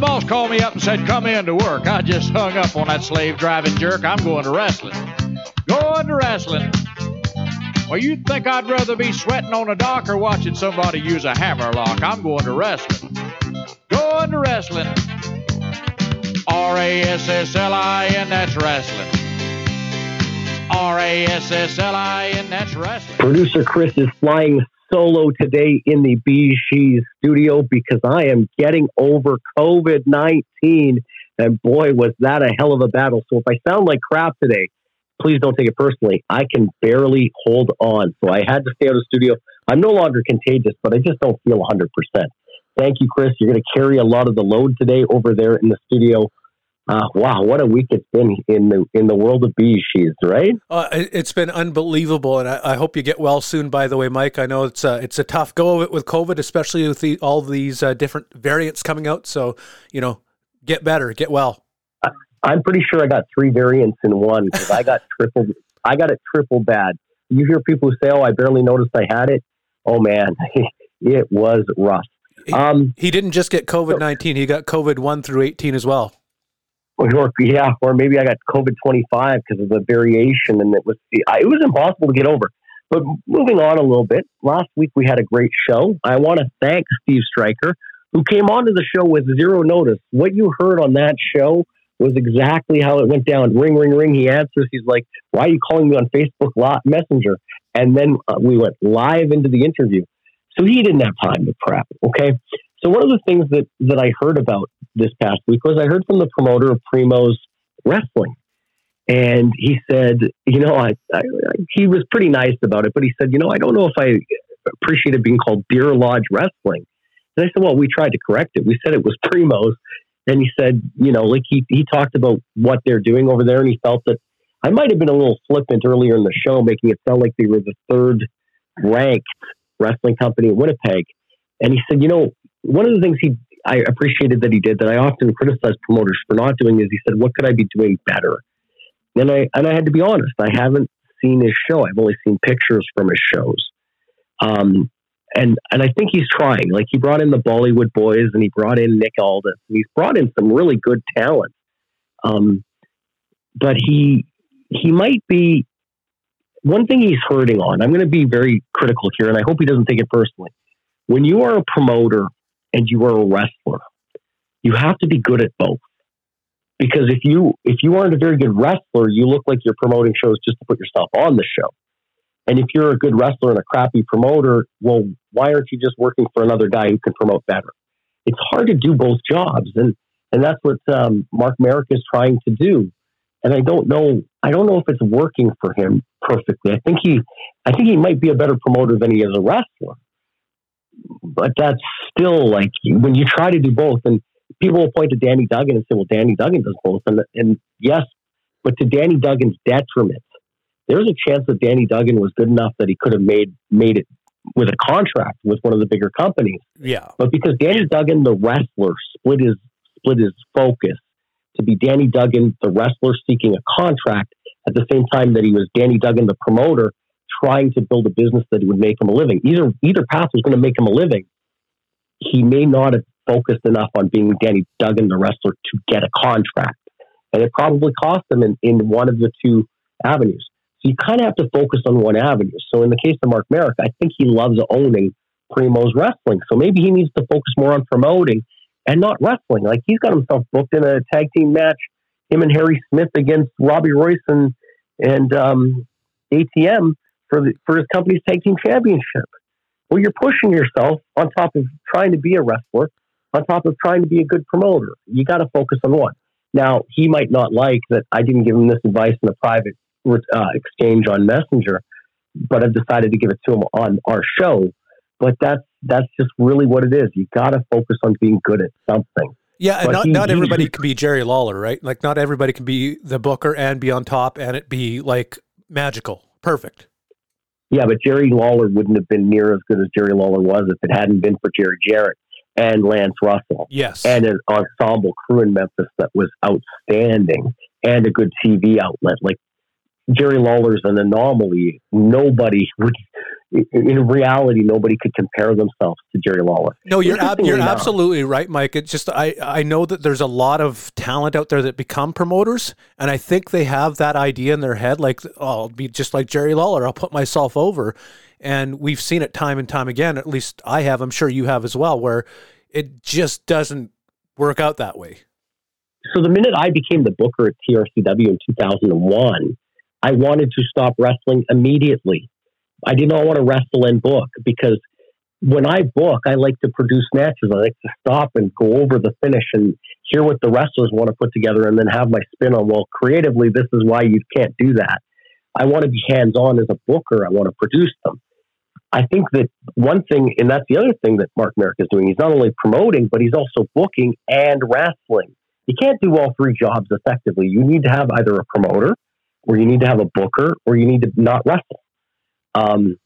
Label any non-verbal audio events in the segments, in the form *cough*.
boss called me up and said, come in to work. I just hung up on that slave driving jerk. I'm going to wrestling. Going to wrestling. Well, you'd think I'd rather be sweating on a dock or watching somebody use a hammer lock. I'm going to wrestling. Going to wrestling. R A S S L I N, that's wrestling. R A S S L I N, that's wrestling. Producer Chris is flying solo today in the BG studio because I am getting over COVID 19. And boy, was that a hell of a battle. So if I sound like crap today, please don't take it personally. I can barely hold on. So I had to stay out of studio. I'm no longer contagious, but I just don't feel 100%. Thank you, Chris. You're going to carry a lot of the load today over there in the studio. Uh, wow, what a week it's been in the in the world of bees sheaths, right? Uh, it's been unbelievable, and I, I, hope you get well soon. By the way, Mike, I know it's a, it's a tough go of it with COVID, especially with the, all these uh, different variants coming out. So you know, get better, get well. I'm pretty sure I got three variants in one because I got *laughs* triple. I got it triple bad. You hear people say, "Oh, I barely noticed I had it." Oh man, *laughs* it was rough. Um, he didn't just get COVID nineteen; he got COVID one through eighteen as well or yeah, or maybe I got COVID twenty five because of the variation, and it was it was impossible to get over. But moving on a little bit, last week we had a great show. I want to thank Steve Stryker, who came onto the show with zero notice. What you heard on that show was exactly how it went down. Ring, ring, ring. He answers. He's like, "Why are you calling me on Facebook Messenger?" And then uh, we went live into the interview. So he didn't have time to prep. Okay. So one of the things that, that I heard about this past week was I heard from the promoter of Primo's Wrestling. And he said, you know, I, I, he was pretty nice about it, but he said, you know, I don't know if I appreciated being called Deer Lodge Wrestling. And I said, well, we tried to correct it. We said it was *laughs* Primo's. And he said, you know, like he, he talked about what they're doing over there, and he felt that I might have been a little flippant earlier in the show, making it sound like they were the third ranked wrestling company in Winnipeg. And he said, you know, one of the things he I appreciated that he did that I often criticize promoters for not doing is he said, "What could I be doing better?" And I and I had to be honest. I haven't seen his show. I've only seen pictures from his shows. Um, and and I think he's trying. Like he brought in the Bollywood Boys and he brought in Nick Aldis. And he's brought in some really good talent. Um, but he he might be one thing he's hurting on. I'm going to be very critical here, and I hope he doesn't take it personally. When you are a promoter and you are a wrestler. You have to be good at both. Because if you if you aren't a very good wrestler, you look like you're promoting shows just to put yourself on the show. And if you're a good wrestler and a crappy promoter, well, why aren't you just working for another guy who can promote better? It's hard to do both jobs, and and that's what um, Mark Merrick is trying to do. And I don't know, I don't know if it's working for him perfectly. I think he, I think he might be a better promoter than he is a wrestler but that's still like when you try to do both, and people will point to Danny Duggan and say, "Well, Danny Duggan does both," and and yes, but to Danny Duggan's detriment, there's a chance that Danny Duggan was good enough that he could have made made it with a contract with one of the bigger companies. Yeah, but because Danny Duggan, the wrestler, split his split his focus to be Danny Duggan, the wrestler seeking a contract at the same time that he was Danny Duggan, the promoter trying to build a business that would make him a living. Either either path was going to make him a living. He may not have focused enough on being Danny Duggan, the wrestler, to get a contract, and it probably cost him in, in one of the two avenues. So you kind of have to focus on one avenue. So in the case of Mark Merrick, I think he loves owning Primo's wrestling. So maybe he needs to focus more on promoting and not wrestling. Like he's got himself booked in a tag team match, him and Harry Smith against Robbie Royce and and um, ATM for the, for his company's tag team championship. Well, you're pushing yourself on top of trying to be a wrestler, on top of trying to be a good promoter. You got to focus on one. Now, he might not like that I didn't give him this advice in a private uh, exchange on Messenger, but I've decided to give it to him on our show. But that's that's just really what it is. You got to focus on being good at something. Yeah, and not, he, not everybody can be Jerry Lawler, right? Like not everybody can be the booker and be on top and it be like magical, perfect. Yeah, but Jerry Lawler wouldn't have been near as good as Jerry Lawler was if it hadn't been for Jerry Jarrett and Lance Russell. Yes. And an ensemble crew in Memphis that was outstanding and a good TV outlet. Like Jerry Lawler's an anomaly. Nobody would in reality, nobody could compare themselves to Jerry Lawler. No, you're ab- you're absolutely right, Mike. It's just I I know that there's a lot of talent out there that become promoters, and I think they have that idea in their head, like oh, I'll be just like Jerry Lawler. I'll put myself over, and we've seen it time and time again. At least I have. I'm sure you have as well, where it just doesn't work out that way. So the minute I became the booker at TRCW in 2001, I wanted to stop wrestling immediately I did not want to wrestle and book because when I book, I like to produce matches. I like to stop and go over the finish and hear what the wrestlers want to put together and then have my spin on, well, creatively, this is why you can't do that. I want to be hands on as a booker. I want to produce them. I think that one thing, and that's the other thing that Mark Merrick is doing, he's not only promoting, but he's also booking and wrestling. You can't do all three jobs effectively. You need to have either a promoter, or you need to have a booker, or you need to not wrestle. Um,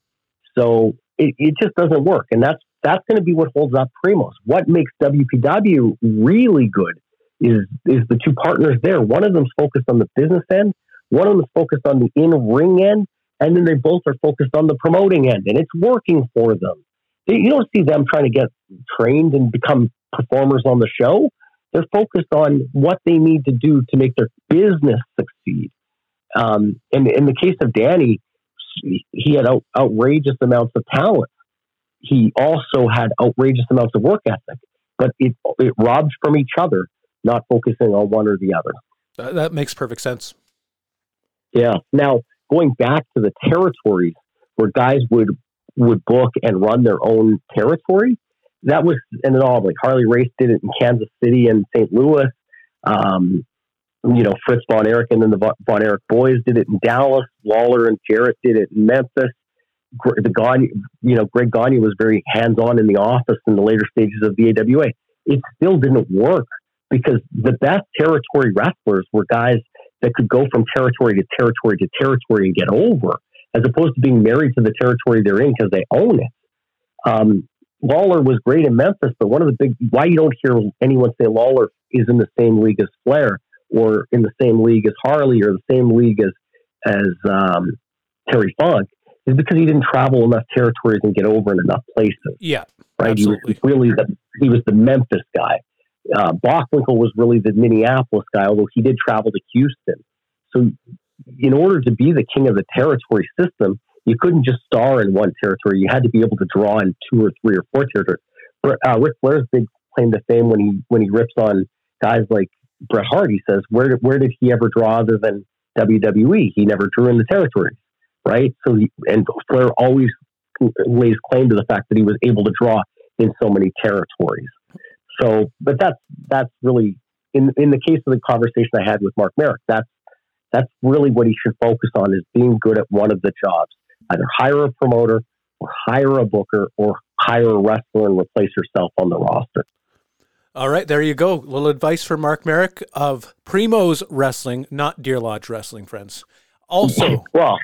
so it, it just doesn't work. And that's that's going to be what holds up Primos. What makes WPW really good is is the two partners there. One of them's focused on the business end, one of them's focused on the in ring end, and then they both are focused on the promoting end, and it's working for them. You don't see them trying to get trained and become performers on the show. They're focused on what they need to do to make their business succeed. Um, and in the case of Danny, he had out, outrageous amounts of talent. He also had outrageous amounts of work ethic, but it it robs from each other, not focusing on one or the other. That makes perfect sense. Yeah. Now going back to the territories where guys would would book and run their own territory, that was an all like Harley Race did it in Kansas City and St. Louis. Um, you know, Fritz von Erich and then the von Erich boys did it in Dallas. Lawler and Jarrett did it in Memphis. The Gagne, you know, Greg Gagne was very hands on in the office in the later stages of the AWA. It still didn't work because the best territory wrestlers were guys that could go from territory to territory to territory and get over, as opposed to being married to the territory they're in because they own it. Um, Lawler was great in Memphis, but one of the big why you don't hear anyone say Lawler is in the same league as Flair or in the same league as Harley or the same league as as um, Terry Funk is because he didn't travel enough territories and get over in enough places. Yeah, right. Absolutely. He was really the he was the Memphis guy. Uh, Bockwinkel was really the Minneapolis guy, although he did travel to Houston. So, in order to be the king of the territory system, you couldn't just star in one territory. You had to be able to draw in two or three or four territories. Uh, Ric Flair's big claim to fame when he when he rips on guys like Bret Hart, he says, where, where did he ever draw other than WWE? He never drew in the territories, right? So, he, and Flair always lays claim to the fact that he was able to draw in so many territories. So, but that's that's really in in the case of the conversation I had with Mark Merrick, that's that's really what he should focus on is being good at one of the jobs. Either hire a promoter or hire a booker or hire a wrestler and replace yourself on the roster. All right, there you go. A little advice for Mark Merrick of Primo's Wrestling, not Deer Lodge Wrestling, friends. Also, *laughs* well,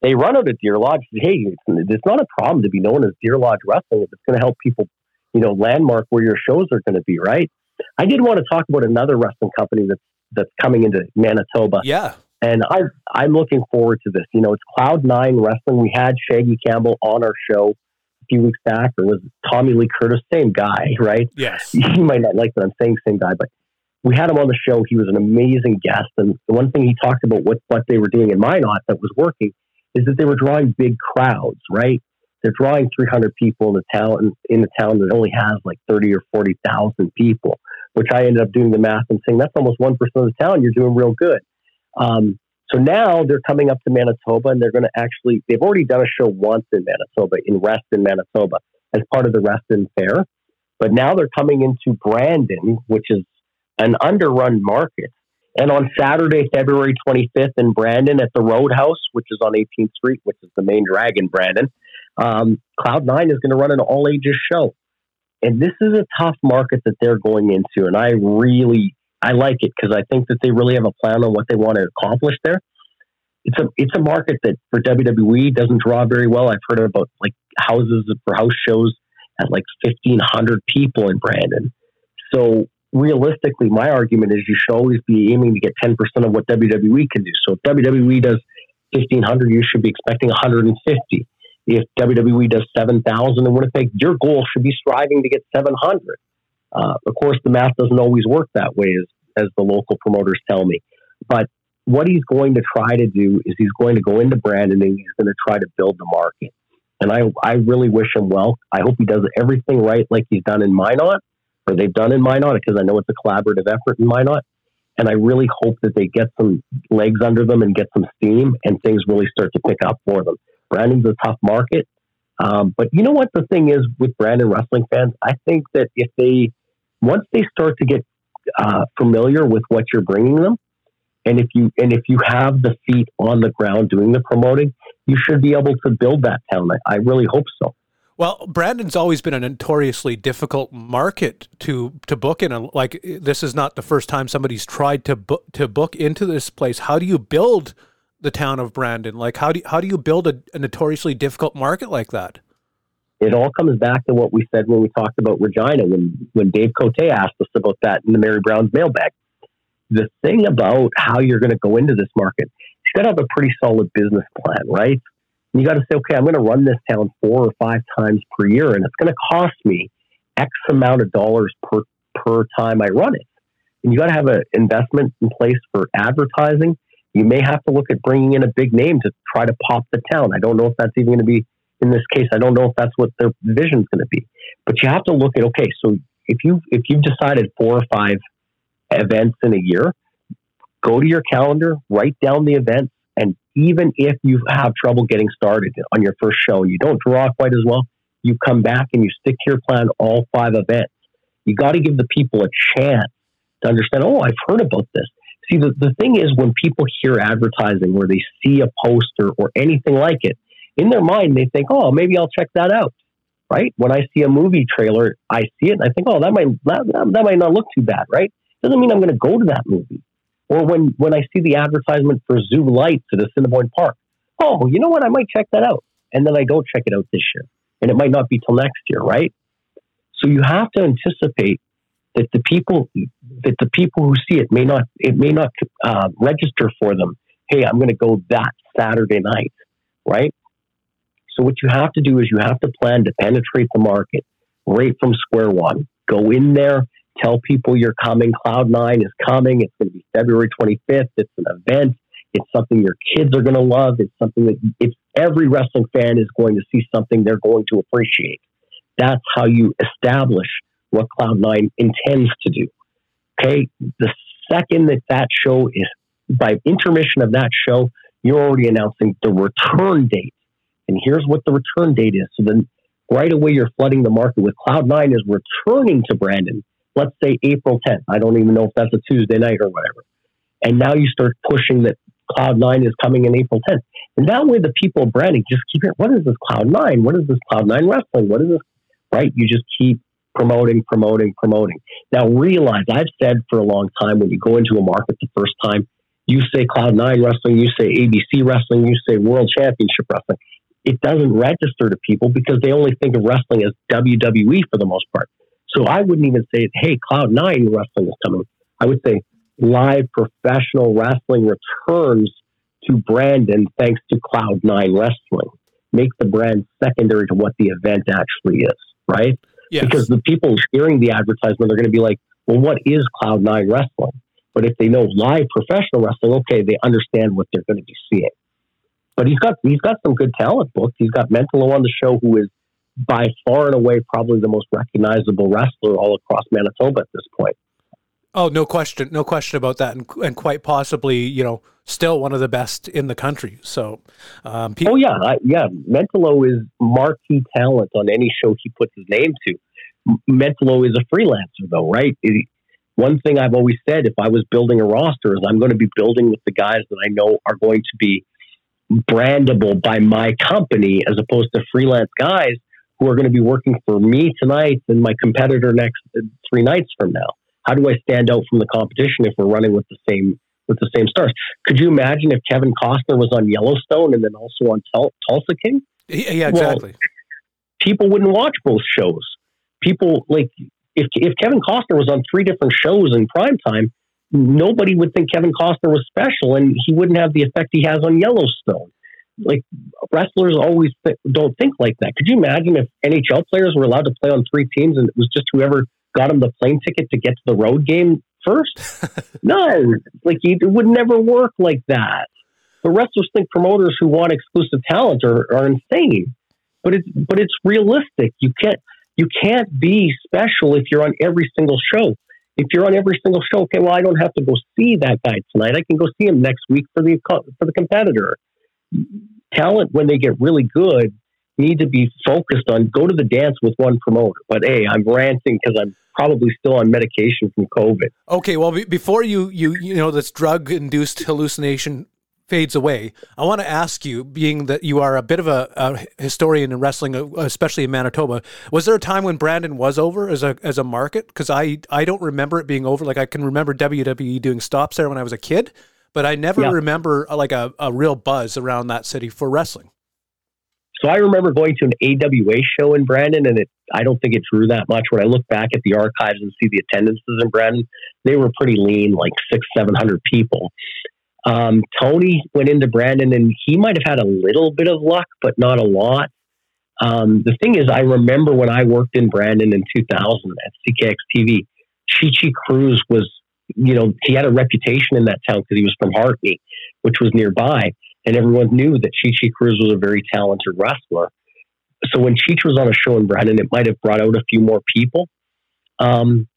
they run out of Deer Lodge. Hey, it's, it's not a problem to be known as Deer Lodge Wrestling if it's going to help people, you know, landmark where your shows are going to be, right? I did want to talk about another wrestling company that's that's coming into Manitoba. Yeah. And I I'm looking forward to this. You know, it's Cloud Nine Wrestling. We had Shaggy Campbell on our show few weeks back, or was Tommy Lee Curtis? Same guy, right? Yes. *laughs* You might not like that I'm saying same guy, but we had him on the show. He was an amazing guest, and the one thing he talked about what what they were doing in Minot that was working is that they were drawing big crowds, right? They're drawing 300 people in the town in the town that only has like 30 or 40 thousand people, which I ended up doing the math and saying that's almost one percent of the town. You're doing real good. Um, so now they're coming up to Manitoba and they're going to actually, they've already done a show once in Manitoba, in Reston, Manitoba, as part of the Reston Fair. But now they're coming into Brandon, which is an underrun market. And on Saturday, February 25th in Brandon at the Roadhouse, which is on 18th Street, which is the main drag in Brandon, um, Cloud9 is going to run an all ages show. And this is a tough market that they're going into. And I really I like it because I think that they really have a plan on what they want to accomplish there. It's a it's a market that for WWE doesn't draw very well. I've heard about like houses for house shows at like fifteen hundred people in Brandon. So realistically, my argument is you should always be aiming to get ten percent of what WWE can do. So if WWE does fifteen hundred, you should be expecting one hundred and fifty. if WWE does 7,000 in Winnipeg, your goal should be striving to get 700. Uh, of course, the math doesn't always work that way, as, as the local promoters tell me. But what he's going to try to do is he's going to go into Brandon and he's going to try to build the market. And I, I really wish him well. I hope he does everything right like he's done in Minot, or they've done in Minot, because I know it's a collaborative effort in Minot. And I really hope that they get some legs under them and get some steam and things really start to pick up for them. Brandon's a tough market. Um, but you know what the thing is with Brandon wrestling fans? I think that if they, once they start to get uh, familiar with what you're bringing them, and if you and if you have the feet on the ground doing the promoting, you should be able to build that town. I, I really hope so. Well, Brandon's always been a notoriously difficult market to to book in. Like this is not the first time somebody's tried to book to book into this place. How do you build the town of Brandon? Like how do you, how do you build a, a notoriously difficult market like that? It all comes back to what we said when we talked about Regina when when Dave Cote asked us about that in the Mary Brown's mailbag. The thing about how you're going to go into this market, you got to have a pretty solid business plan, right? you got to say, okay, I'm going to run this town four or five times per year, and it's going to cost me X amount of dollars per per time I run it. And you got to have an investment in place for advertising. You may have to look at bringing in a big name to try to pop the town. I don't know if that's even going to be in this case. I don't know if that's what their vision is going to be. But you have to look at okay, so if you if you've decided four or five events in a year, go to your calendar, write down the events, and even if you have trouble getting started on your first show, you don't draw quite as well, you come back and you stick to your plan all five events. You got to give the people a chance to understand, oh, I've heard about this. See, the, the thing is, when people hear advertising or they see a poster or anything like it, in their mind, they think, oh, maybe I'll check that out. Right? When I see a movie trailer, I see it and I think, oh, that might, that, that might not look too bad, right? Doesn't mean I'm going to go to that movie. Or when, when I see the advertisement for Zoo Lights at Assiniboine Park, oh, you know what? I might check that out. And then I don't check it out this year. And it might not be till next year, right? So you have to anticipate that the people that the people who see it may not it may not uh, register for them. Hey, I'm going to go that Saturday night, right? So what you have to do is you have to plan to penetrate the market right from square one. Go in there Tell people you're coming. Cloud Nine is coming. It's going to be February 25th. It's an event. It's something your kids are going to love. It's something that it's every wrestling fan is going to see something they're going to appreciate. That's how you establish what Cloud Nine intends to do. Okay. The second that that show is by intermission of that show, you're already announcing the return date. And here's what the return date is. So then right away you're flooding the market with Cloud Nine is returning to Brandon let's say April 10th. I don't even know if that's a Tuesday night or whatever. And now you start pushing that Cloud Nine is coming in April 10th. And that way the people branding just keep hearing, what is this Cloud Nine? What is this Cloud Nine wrestling? What is this? Right? You just keep promoting, promoting, promoting. Now realize I've said for a long time when you go into a market the first time, you say Cloud Nine wrestling, you say ABC wrestling, you say World Championship wrestling. It doesn't register to people because they only think of wrestling as WWE for the most part. So I wouldn't even say, hey, Cloud Nine wrestling is coming. I would say live professional wrestling returns to Brandon thanks to Cloud Nine Wrestling. Make the brand secondary to what the event actually is, right? Yes. Because the people hearing the advertisement they're going to be like, well, what is Cloud Nine Wrestling? But if they know live professional wrestling, okay, they understand what they're going to be seeing. But he's got he's got some good talent booked. He's got Mentallo on the show, who is by far and away probably the most recognizable wrestler all across Manitoba at this point. Oh, no question, no question about that, and, and quite possibly, you know, still one of the best in the country. So, um, people- oh yeah, I, yeah, Mentallo is marquee talent on any show he puts his name to. Mentallo is a freelancer, though, right? It, one thing I've always said, if I was building a roster, is I'm going to be building with the guys that I know are going to be brandable by my company, as opposed to freelance guys who are going to be working for me tonight and my competitor next uh, three nights from now? How do I stand out from the competition if we're running with the same with the same stars? Could you imagine if Kevin Costner was on Yellowstone and then also on Tulsa King? Yeah, exactly. Well, people wouldn't watch both shows. People like if if Kevin Costner was on three different shows in prime time, nobody would think Kevin Costner was special, and he wouldn't have the effect he has on Yellowstone. like wrestlers always th- don't think like that. Could you imagine if NHL players were allowed to play on three teams and it was just whoever got them the plane ticket to get to the road game first? *laughs* no, like it would never work like that. The wrestlers think promoters who want exclusive talent are, are insane, but it's but it's realistic. You can't you can't be special if you're on every single show. If you're on every single show, okay, well, I don't have to go see that guy tonight. I can go see him next week for the for the competitor. Talent, when they get really good, need to be focused on go to the dance with one promoter. But hey, I'm ranting because I'm probably still on medication from COVID. Okay, well, before you you you know this drug induced hallucination fades away, I want to ask you, being that you are a bit of a, a, historian in wrestling, uh, especially in Manitoba, was there a time when Brandon was over as a as a market? Because I I don't remember it being over. Like I can remember WWE doing stops there when I was a kid, but I never yeah. remember uh, like a, a real buzz around that city for wrestling. So I remember going to an AWA show in Brandon, and it I don't think it drew that much. When I look back at the archives and see the attendances in Brandon, they were pretty lean, like six, seven hundred people. Um, Tony went into Brandon and he might have had a little bit of luck, but not a lot. Um, the thing is, I remember when I worked in Brandon in 2000 at CKX TV, Chi Chi Cruz was, you know, he had a reputation in that town because he was from Hartney, which was nearby. And everyone knew that Chi Chi Cruz was a very talented wrestler. So when Cheech was on a show in Brandon, it might have brought out a few more people. Um,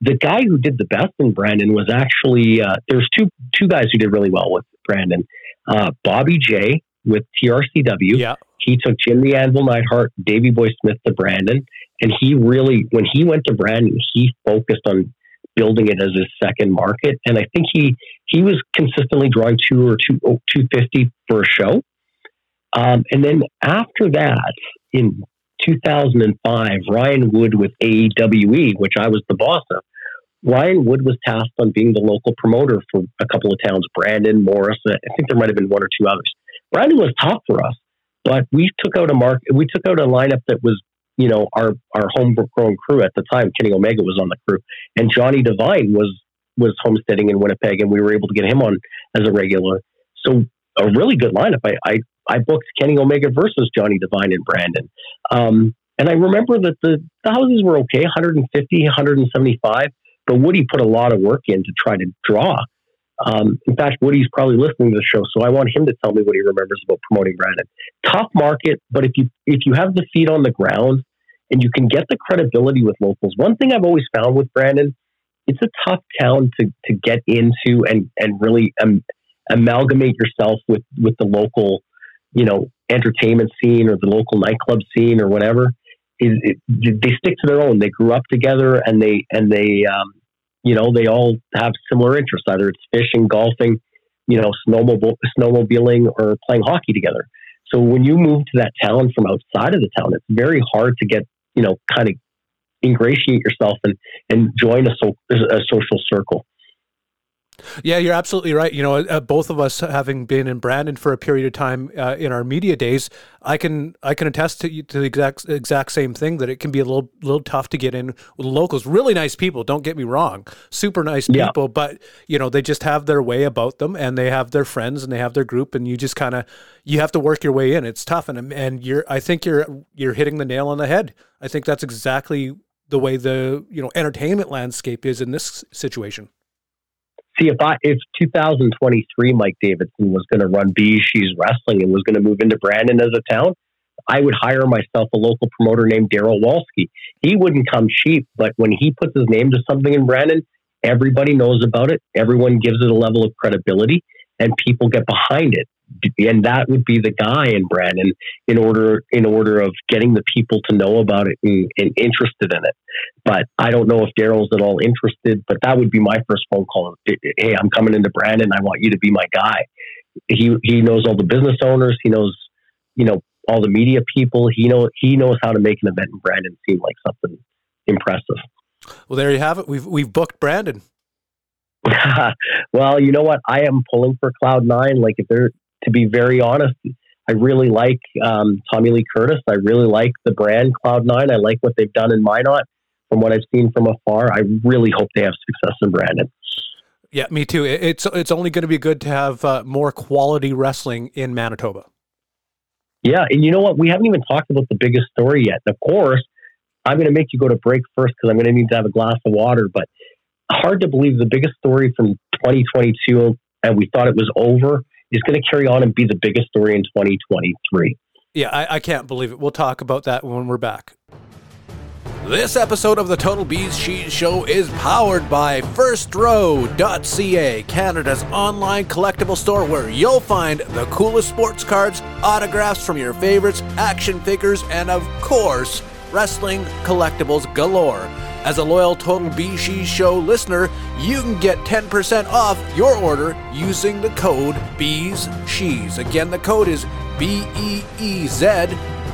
the guy who did the best in Brandon was actually uh, there's two two guys who did really well with Brandon. Uh, Bobby J with TRCW. Yeah. He took Jim the Anvil Neidhart, Davy Boy Smith to Brandon, and he really when he went to Brandon, he focused on building it as his second market. And I think he he was consistently drawing two or two oh, two fifty for a show. Um, and then after that, in 2005, Ryan Wood with AEWE, which I was the boss of, Ryan Wood was tasked on being the local promoter for a couple of towns, Brandon, Morris. I think there might have been one or two others. Brandon was tough for us, but we took out a mark. We took out a lineup that was, you know, our our homegrown crew at the time. Kenny Omega was on the crew, and Johnny Devine was was homesteading in Winnipeg, and we were able to get him on as a regular. So a really good lineup. I I, I booked Kenny Omega versus Johnny Devine and Brandon. Um, and I remember that the, the houses were okay, 150, 175 but Woody put a lot of work in to try to draw. Um, in fact, Woody's probably listening to the show, so I want him to tell me what he remembers about promoting Brandon. Tough market, but if you if you have the feet on the ground and you can get the credibility with locals, one thing I've always found with Brandon, it's a tough town to to get into and and really um, amalgamate yourself with with the local, you know, entertainment scene or the local nightclub scene or whatever. It, they stick to their own. They grew up together, and they and they um, you know, they all have similar interests. Either it's fishing, golfing, you know, snowmobile, snowmobiling, or playing hockey together. So when you move to that town from outside of the town, it's very hard to get, you know, kind of ingratiate yourself and, and join a, so, a social circle. Yeah, you're absolutely right. You know, uh, both of us having been in Brandon for a period of time uh, in our media days, I can I can attest to, to the exact exact same thing that it can be a little little tough to get in with locals. Really nice people, don't get me wrong, super nice people, yeah. but you know they just have their way about them, and they have their friends and they have their group, and you just kind of you have to work your way in. It's tough, and and you're I think you're you're hitting the nail on the head. I think that's exactly the way the you know entertainment landscape is in this situation see if I if 2023 Mike Davidson was going to run BeezSheez Wrestling and was going to move into Brandon as a town, I would hire myself a local promoter named Daryl Walski. He wouldn't come cheap, but when he puts his name to something in Brandon, everybody knows about it. Everyone gives it a level of credibility, and people get behind it and that would be the guy in Brandon in order in order of getting the people to know about it and, and interested in it. But I don't know if Daryl's at all interested. But that would be my first phone call. Hey, I'm coming into Brandon. I want you to be my guy. He he knows all the business owners. He knows you know all the media people. He know he knows how to make an event in Brandon seem like something impressive. Well, there you have it. We've we've booked Brandon. *laughs* well, you know what? I am pulling for Cloud Nine. Like if there to be very honest, I really like um, Tommy Lee Curtis. I really like the brand Cloud9. I like what they've done in Minot from what I've seen from afar. I really hope they have success in Brandon. Yeah, me too. It's it's only going to be good to have uh, more quality wrestling in Manitoba. Yeah, and you know what? We haven't even talked about the biggest story yet. Of course, I'm going to make you go to break first because I'm going to need to have a glass of water. But hard to believe the biggest story from 2022, and we thought it was over, is going to carry on and be the biggest story in 2023. Yeah, I, I can't believe it. We'll talk about that when we're back. This episode of the Total BeezSheez Show is powered by FirstRow.ca, Canada's online collectible store where you'll find the coolest sports cards, autographs from your favorites, action figures, and of course, wrestling collectibles galore. As a loyal Total BeezSheez Show listener, you can get 10% off your order using the code Bees Shees. Again, the code is B E E Z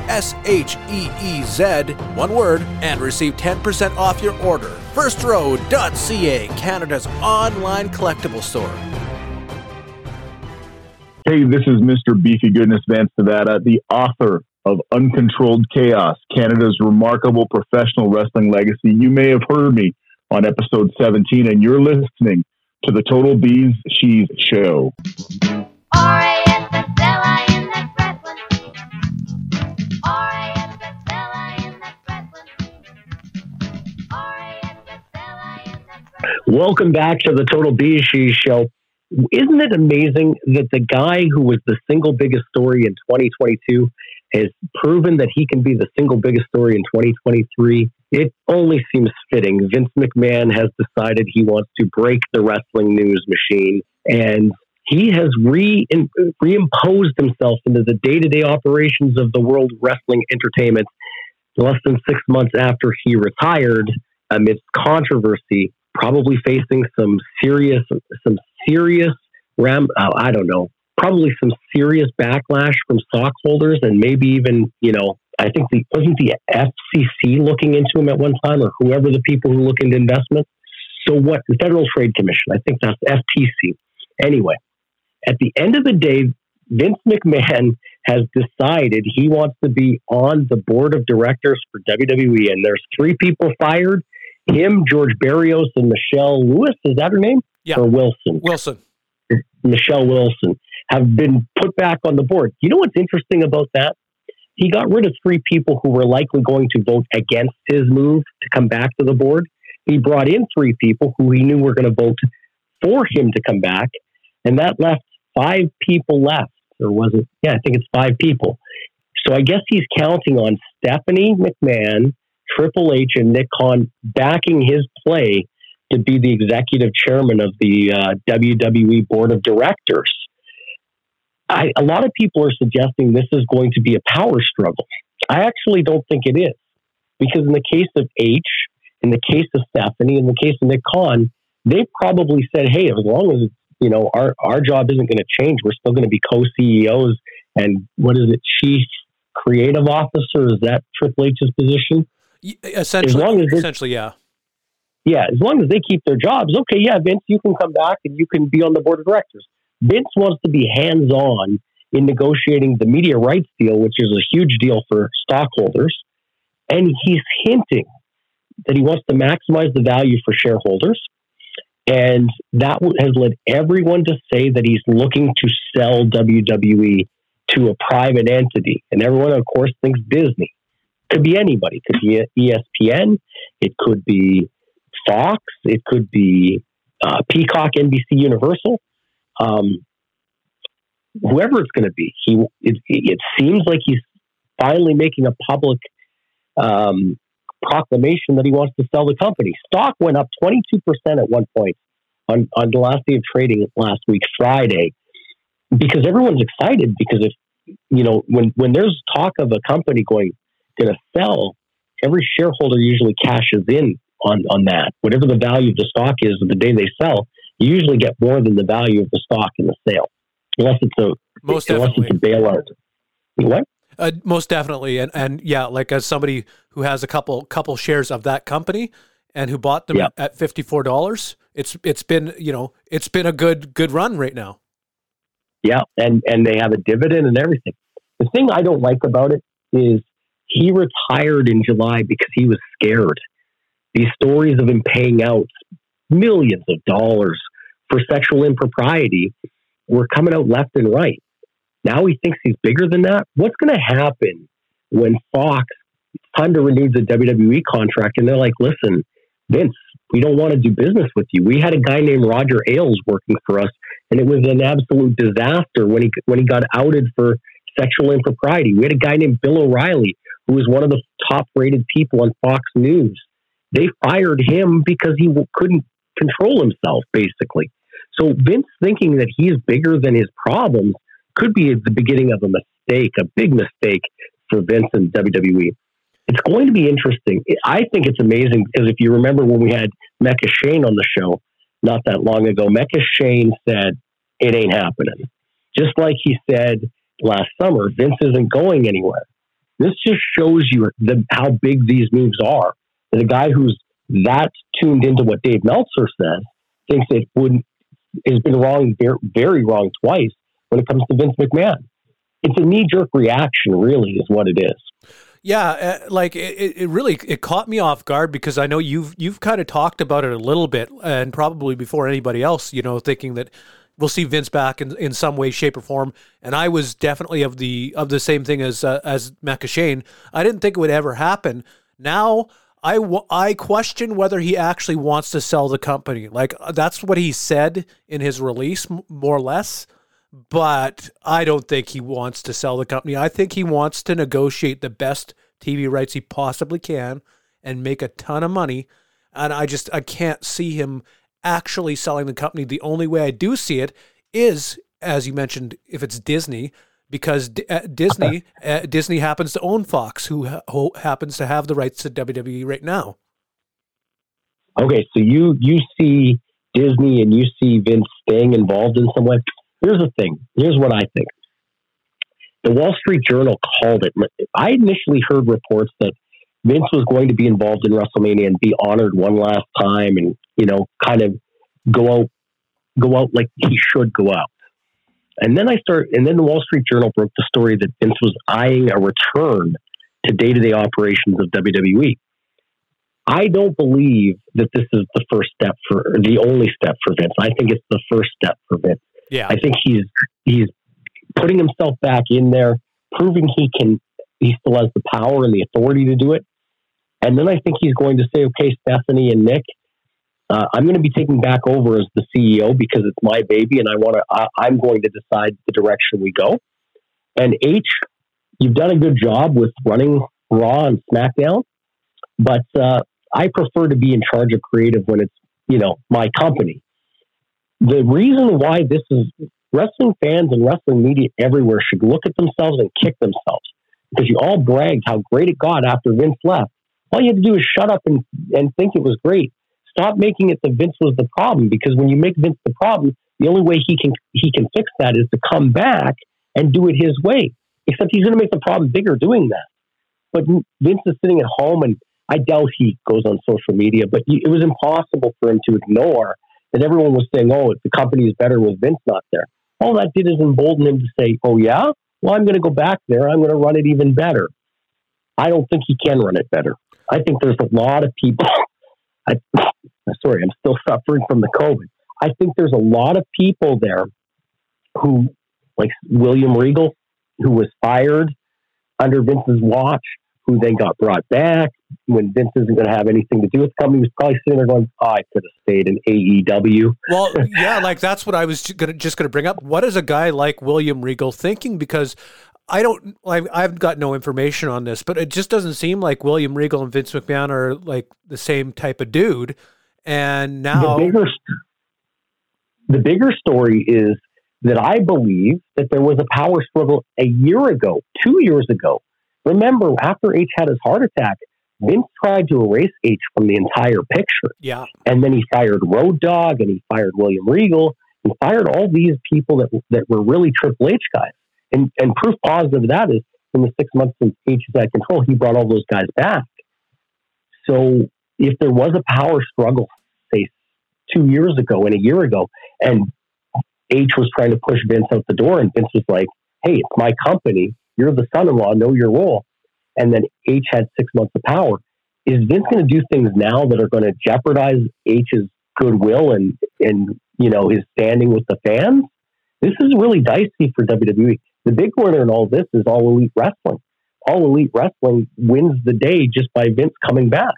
S H E E Z, one word, and receive 10% off your order. FirstRow.ca, Canada's online collectible store. Hey, this is Mr. Beefy Goodness Vance Nevada, the author of Uncontrolled Chaos, Canada's remarkable professional wrestling legacy. You may have heard me on episode 17, and you're listening to the Total Bees She's Show. Welcome back to the Total BeezSheez Show. Isn't it amazing that the guy who was the single biggest story in 2022 has proven that he can be the single biggest story in 2023. It only seems fitting. Vince McMahon has decided he wants to break the wrestling news machine and he has re- reimposed himself into the day to day operations of the World Wrestling Entertainment less than six months after he retired amidst controversy, probably facing some serious, some serious ram, uh, I don't know, probably some serious backlash from stockholders and maybe even, you know, I think the wasn't the FCC looking into him at one time or whoever the people who look into investments. So what the Federal Trade Commission, I think that's FTC. Anyway, at the end of the day, Vince McMahon has decided he wants to be on the board of directors for WWE, and there's three people fired: him, George Barrios, and Michelle Lewis. Is that her name? Yeah. Or Wilson? Wilson. Michelle Wilson have been put back on the board. You know what's interesting about that? He got rid of three people who were likely going to vote against his move to come back to the board. He brought in three people who he knew were going to vote for him to come back, and that left five people left. Or was it? Yeah, I think it's five people. So I guess he's counting on Stephanie McMahon, Triple H, and Nick Khan backing his play to be the executive chairman of the uh, WWE board of directors. I, a lot of people are suggesting this is going to be a power struggle. I actually don't think it is, because in the case of H, in the case of Stephanie, in the case of Nick Khan, they probably said, "Hey, as long as you know our our job isn't going to change, we're still going to be co CEOs." And what is it, chief creative officer? Is that Triple H's position? Essentially, as long as essentially, yeah yeah, as long as they keep their jobs, okay, yeah, Vince, you can come back and you can be on the board of directors. Vince wants to be hands on in negotiating the media rights deal, which is a huge deal for stockholders. And he's hinting that he wants to maximize the value for shareholders. And that has led everyone to say that he's looking to sell WWE to a private entity. And everyone, of course, thinks Disney. Could be anybody. Could be ESPN. It could be Fox, it could be uh, Peacock, NBC, Universal, um, whoever it's going to be. He it, it, seems like he's finally making a public um, proclamation that he wants to sell the company. Stock went up twenty two percent at one point on on the last day of trading last week, Friday, because everyone's excited because if you know when when there's talk of a company going going to sell, every shareholder usually cashes in on on that. Whatever the value of the stock is the day they sell, you usually get more than the value of the stock in the sale, unless it's a most unless definitely. it's a bailout. What? Uh, most definitely, and and yeah, like as somebody who has a couple couple shares of that company and who bought them at fifty four dollars, it's it's been you know it's been a good good run right now. Yeah, and and they have a dividend and everything. The thing I don't like about it is he retired in July because he was scared. These stories of him paying out millions of dollars for sexual impropriety were coming out left and right. Now he thinks he's bigger than that. What's going to happen when Fox time to renew the WWE contract and they're like, listen, Vince, we don't want to do business with you. We had a guy named Roger Ailes working for us, and it was an absolute disaster when he when he got outed for sexual impropriety. We had a guy named Bill O'Reilly who was one of the top rated people on Fox News. They fired him because he couldn't control himself, basically. So Vince thinking that he's bigger than his problems could be the beginning of a mistake, a big mistake for Vince and WWE. It's going to be interesting. I think it's amazing because if you remember when we had Mecca Shane on the show not that long ago, Mecca Shane said, It ain't happening. Just like he said last summer, Vince isn't going anywhere. This just shows you the, how big these moves are. And a guy who's that tuned into what Dave Meltzer says thinks it would has been wrong, very wrong twice when it comes to Vince McMahon. It's a knee jerk reaction, really, is what it is. Yeah, uh, like it, it really it caught me off guard because I know you've you've kind of talked about it a little bit and probably before anybody else, you know, thinking that we'll see Vince back in, in some way, shape, or form. And I was definitely of the of the same thing as uh, as Mecca Shane. I didn't think it would ever happen. Now I, I question whether he actually wants to sell the company. Like uh, that's what he said in his release, more or less. But I don't think he wants to sell the company. I think he wants to negotiate the best TV rights he possibly can and make a ton of money. And I just I can't see him actually selling the company. The only way I do see it is, as you mentioned, if it's Disney, because D- uh, Disney *laughs* uh, Disney happens to own Fox, who, ha- who happens to have the rights to WWE right now. Okay, so you you see Disney and you see Vince staying involved in some way. Here's the thing. Here's what I think. The Wall Street Journal called it. I initially heard reports that Vince was going to be involved in WrestleMania and be honored one last time, and you know, kind of go out, go out like he should go out. And then I start, and then the Wall Street Journal broke the story that Vince was eyeing a return to day to day operations of WWE. I don't believe that this is the first step for the only step for Vince. I think it's the first step for Vince. Yeah. I think he's he's putting himself back in there, proving he can he still has the power and the authority to do it. And then I think he's going to say, okay, Stephanie and Nick, uh, I'm going to be taking back over as the CEO because it's my baby, and I want to. I'm going to decide the direction we go. And H, you've done a good job with running Raw and SmackDown, but uh, I prefer to be in charge of creative when it's you know my company. The reason why this is wrestling fans and wrestling media everywhere should look at themselves and kick themselves because you all bragged how great it got after Vince left. All you had to do is shut up and, and think it was great stop making it that Vince was the problem because when you make Vince the problem, the only way he can he can fix that is to come back and do it his way. Except he's going to make the problem bigger doing that. But Vince is sitting at home, and I doubt he goes on social media. But it was impossible for him to ignore that everyone was saying, "Oh, the company is better with Vince not there." All that did is embolden him to say, "Oh yeah, well I'm going to go back there. I'm going to run it even better." I don't think he can run it better. I think there's a lot of people I, sorry, I'm still suffering from the COVID. I think there's a lot of people there who, like William Regal, who was fired under Vince's watch, who then got brought back when Vince isn't going to have anything to do with the company. He was probably sitting there going, oh, I could have stayed in AEW. Well, yeah, like that's what I was gonna, just going to bring up. What is a guy like William Regal thinking? Because I don't. I, I've got no information on this, but it just doesn't seem like William Regal and Vince McMahon are like the same type of dude. And now, the bigger, the bigger story is that I believe that there was a power struggle a year ago, two years ago. Remember, after H had his heart attack, Vince tried to erase H from the entire picture. Yeah, and then he fired Road Dog, and he fired William Regal, and fired all these people that that were really Triple H guys. And, and proof positive of that is in the six months since H is at control, he brought all those guys back. So if there was a power struggle, say two years ago and a year ago, and H was trying to push Vince out the door, and Vince was like, "Hey, it's my company. You're the son-in-law. Know your role." And then H had six months of power. Is Vince going to do things now that are going to jeopardize H's goodwill and and you know his standing with the fans? This is really dicey for WWE. The big winner in all this is All Elite Wrestling. All Elite Wrestling wins the day just by Vince coming back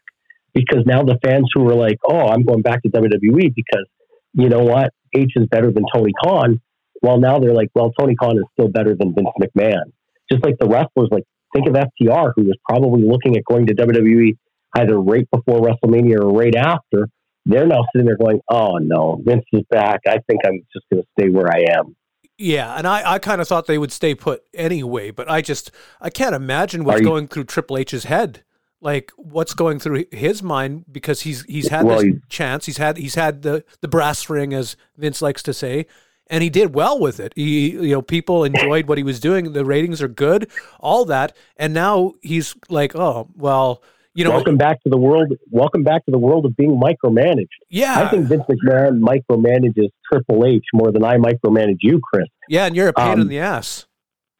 because now the fans who are like, oh, I'm going back to WWE because you know what, H is better than Tony Khan. Well, now they're like, well, Tony Khan is still better than Vince McMahon. Just like the wrestlers, like think of FTR, who was probably looking at going to WWE either right before WrestleMania or right after. They're now sitting there going, oh no, Vince is back. I think I'm just going to stay where I am. Yeah, and I, I kind of thought they would stay put anyway, but I just I can't imagine what's going through Triple H's head. Like what's going through his mind because he's he's had well, this chance. He's had he's had the the brass ring, as Vince likes to say, and he did well with it. He you know people enjoyed what he was doing. The ratings are good, all that, and now he's like, oh well you know, welcome back to the world. Welcome back to the world of being micromanaged. Yeah, I think Vince McMahon micromanages Triple H more than I micromanage you, Chris. Yeah, and you're a pain um, in the ass.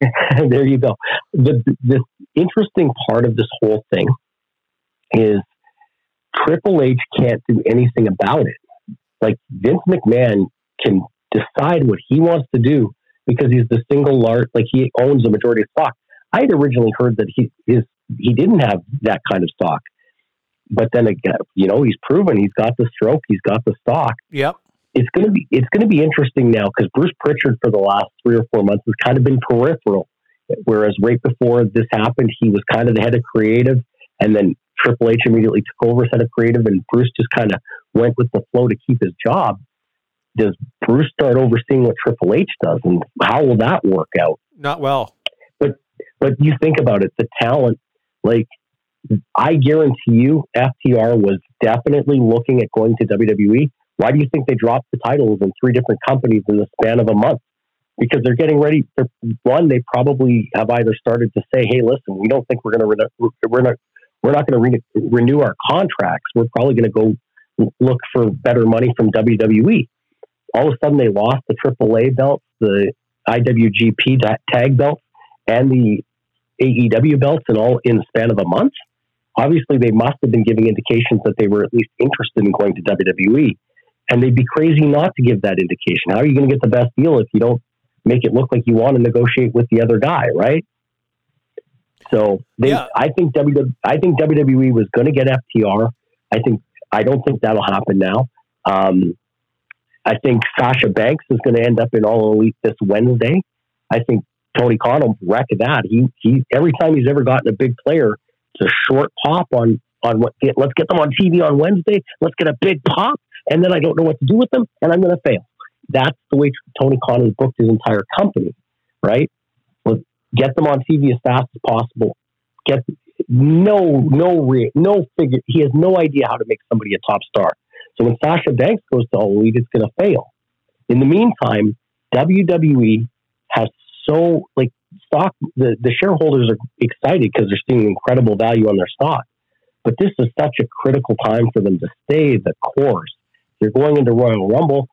*laughs* there you go. The the interesting part of this whole thing is Triple H can't do anything about it. Like Vince McMahon can decide what he wants to do because he's the single large, like he owns the majority of stock. I had originally heard that he his he didn't have that kind of stock. But then again, you know, he's proven he's got the stroke, he's got the stock. Yep. It's going to be it's to be interesting now because Bruce Pritchard for the last three or four months has kind of been peripheral, whereas right before this happened, he was kind of the head of creative, and then Triple H immediately took over as head of creative, and Bruce just kind of went with the flow to keep his job. Does Bruce start overseeing what Triple H does, and how will that work out? Not well. But but you think about it, the talent like, I guarantee you, FTR was definitely looking at going to WWE. Why do you think they dropped the titles in three different companies in the span of a month? Because they're getting ready. They're, one, they probably have either started to say, "Hey, listen, we don't think we're going to re- we're not we're not going to re- renew our contracts. We're probably going to go look for better money from WWE." All of a sudden, they lost the AAA belts, the IWGP tag belts, and the AEW belts and all in the span of a month. Obviously, they must have been giving indications that they were at least interested in going to WWE. And they'd be crazy not to give that indication. How are you going to get the best deal if you don't make it look like you want to negotiate with the other guy, right? So they, yeah. I think WWE, I think WWE was going to get FTR. I think I don't think that'll happen now. Um, I think Sasha Banks is going to end up in All Elite this Wednesday. I think Tony Khan wrecked that. He he every time he's ever gotten a big player, it's a short pop on on what get, let's get them on TV on Wednesday. Let's get a big pop, and then I don't know what to do with them, and I'm going to fail. That's the way Tony has booked his entire company, right? Let's get them on TV as fast as possible. Get no no re, no figure. He has no idea how to make somebody a top star. So when Sasha Banks goes to All Elite, it's going to fail. In the meantime, WWE has so like stock the, the shareholders are excited because they're seeing incredible value on their stock. But this is such a critical time for them to stay the course. They're going into Royal Rumble,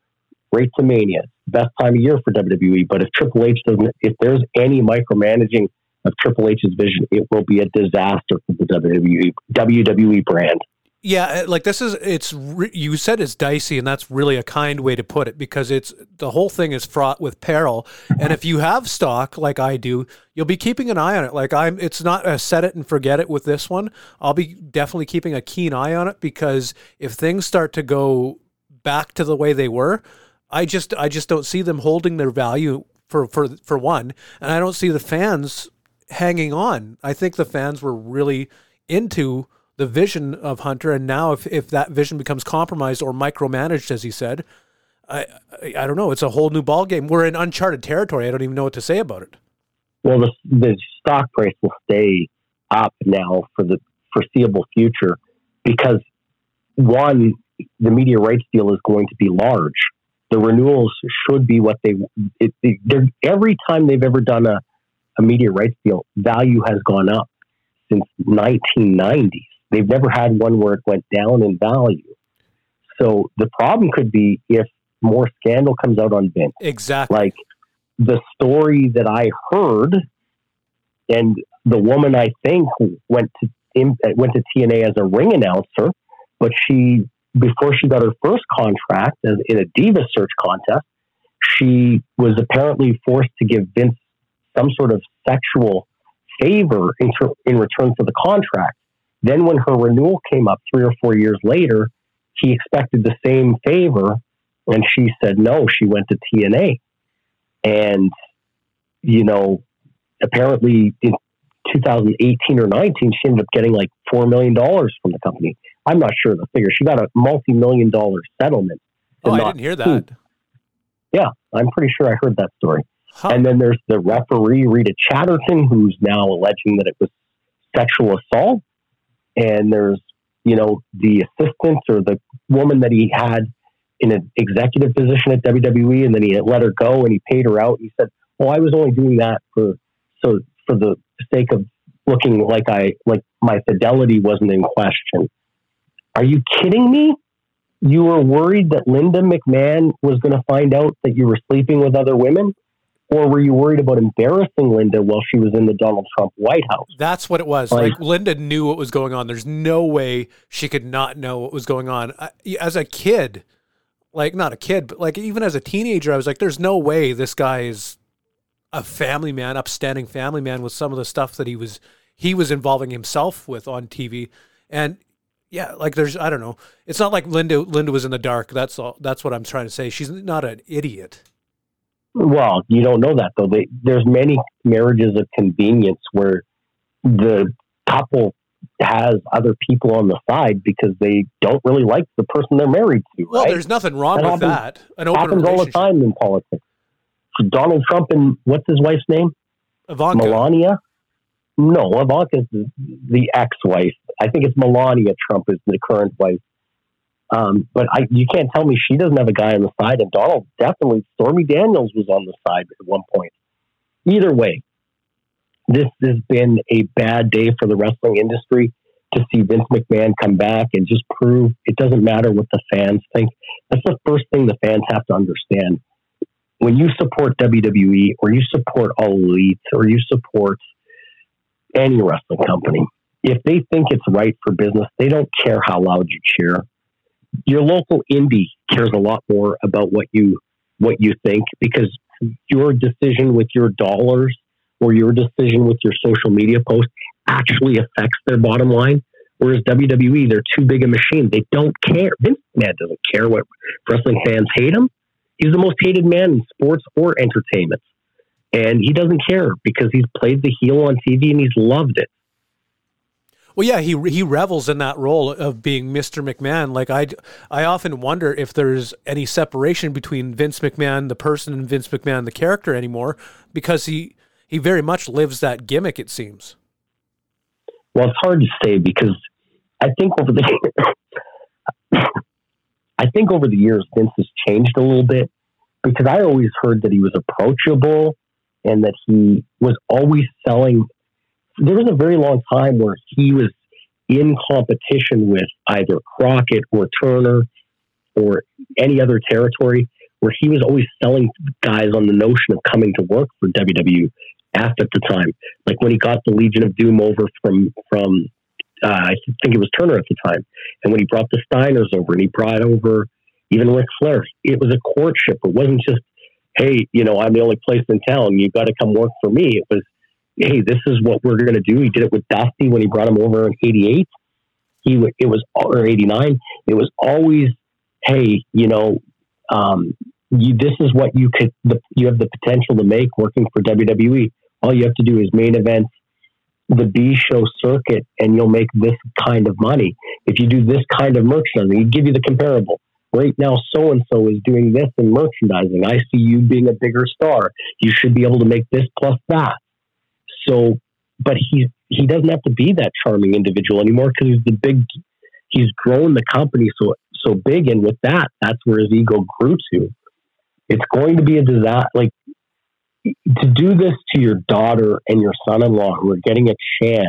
right to Mania, best time of year for WWE. But if Triple H doesn't, if there's any micromanaging of Triple H's vision, it will be a disaster for the WWE WWE brand. Yeah, uh, like this is it's you said it's dicey, and that's really a kind way to put it because it's the whole thing is fraught with peril. And if you have stock like I do, you'll be keeping an eye on it. Like I'm, it's not a set it and forget it with this one. I'll be definitely keeping a keen eye on it because if things start to go back to the way they were, I just I just don't see them holding their value for for for one, and I don't see the fans hanging on. I think the fans were really into the vision of Hunter, and now if if that vision becomes compromised or micromanaged, as he said, I, I, I don't know. It's a whole new ball game. We're in uncharted territory. I don't even know what to say about it. Well, the the stock price will stay up now for the foreseeable future because one, the media rights deal is going to be large. The renewals should be what they. It, it, every time they've ever done a, a media rights deal, value has gone up since 1990s. They've never had one where it went down in value. So the problem could be if more scandal comes out on Vince. Exactly. Like the story that I heard, and the woman I think went to went to TNA as a ring announcer, but she before she got her first contract in a Diva Search contest, she was apparently forced to give Vince some sort of sexual favor in, ter- in return for the contract. Then, when her renewal came up three or four years later, he expected the same favor, and she said no. She went to TNA, and you know, apparently in 2018 or 19, she ended up getting like four million dollars from the company. I'm not sure of the figure. She got a multi-million dollar settlement. Oh, I didn't hear that. Yeah, I'm pretty sure I heard that story. Huh. And then there's the referee, Rita Chatterton, who's now alleging that it was sexual assault. And there's, you know, the assistant or the woman that he had in an executive position at WWE, and then he let her go and he paid her out. He said, "Well, I was only doing that for so for the sake of looking like I like my fidelity wasn't in question." Are you kidding me? You were worried that Linda McMahon was going to find out that you were sleeping with other women? Or were you worried about embarrassing Linda while she was in the Donald Trump White House? That's what it was. Like- Like, Linda knew what was going on. There's no way she could not know what was going on. I, as a kid, like not a kid, but like even as a teenager, I was like, "There's no way this guy is a family man, upstanding family man with some of the stuff that he was he was involving himself with on TV." And yeah, like there's I don't know. It's not like Linda Linda was in the dark. That's all. That's what I'm trying to say. She's not an idiot. Well, you don't know that though. They, there's many marriages of convenience where the couple has other people on the side because they don't really like the person they're married to. Well, right? there's nothing wrong That with happens- that. An open happens all the time in politics. Donald Trump and what's his wife's name? Ivanka. Melania? No, Ivanka's the, the ex-wife. I think it's Melania Trump is the current wife. Um, but I, you can't tell me she doesn't have a guy on the side. And Donald definitely, Stormy Daniels was on the side at one point. Either way, this has been a bad day for the wrestling industry to see Vince McMahon come back and just prove it doesn't matter what the fans think. That's the first thing the fans have to understand. When you support WWE or you support All Elite or you support any wrestling company, if they think it's right for business, they don't care how loud you cheer. Your local indie cares a lot more about what you what you think because your decision with your dollars or your decision with your social media post actually affects their bottom line. Whereas WWE, they're too big a machine. They don't care. Vince McMahon doesn't care what wrestling fans hate him. He's the most hated man in sports or entertainment. And he doesn't care because he's played the heel on TV and he's loved it. Well, yeah, he he revels in that role of being Mr. McMahon. Like I, I often wonder if there's any separation between Vince McMahon, the person, and Vince McMahon, the character, anymore, because he he very much lives that gimmick. It seems. Well, it's hard to say because I think over the *laughs* I think over the years Vince has changed a little bit because I always heard that he was approachable and that he was always selling. There was a very long time where he was in competition with either Crockett or Turner or any other territory where he was always selling guys on the notion of coming to work for WWF at the time. Like when he got the Legion of Doom over from from uh, I think it was Turner at the time, and when he brought the Steiners over and he brought over even Ric Flair, it was a courtship. It wasn't just hey, you know, I'm the only place in town. You've got to come work for me. It was hey, this is what we're going to do. He did it with Dusty when he brought him over in '88. He it was or '89. It was always hey, you know. Um, you, this is what you could the, you have the potential to make working for WWE. All you have to do is main event the B show circuit, and you'll make this kind of money. If you do this kind of merchandising, you give you the comparable. Right now, so and so is doing this in merchandising. I see you being a bigger star. You should be able to make this plus that. So, but he he doesn't have to be that charming individual anymore because he's the big. He's grown the company so so big, and with that, that's where his ego grew to. It's going to be a disaster. Like to do this to your daughter and your son-in-law who are getting a chance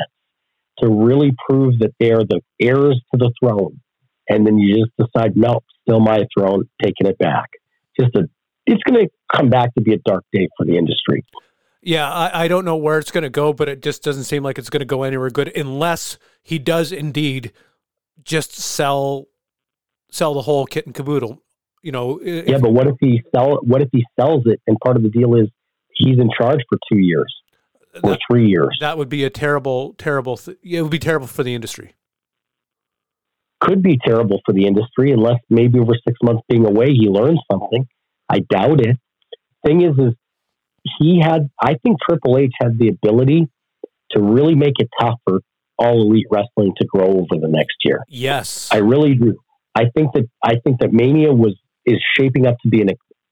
to really prove that they are the heirs to the throne, and then you just decide, no, still my throne, taking it back. Just a, it's going to come back to be a dark day for the industry. Yeah, I, I don't know where it's going to go, but it just doesn't seem like it's going to go anywhere good unless he does indeed just sell sell the whole kit and caboodle. You know, if- Yeah, but what if he sell? What if he sells it, and part of the deal is he's in charge for two years or That- three years. That would be a terrible, terrible. Th- it would be terrible for the industry. Could be terrible for the industry unless maybe over six months being away he learns something. I doubt it. Thing is, is he had. I think Triple H had the ability to really make it tough for all elite wrestling to grow over the next year. Yes. I really do. I think that I think that Mania was is shaping up to be an,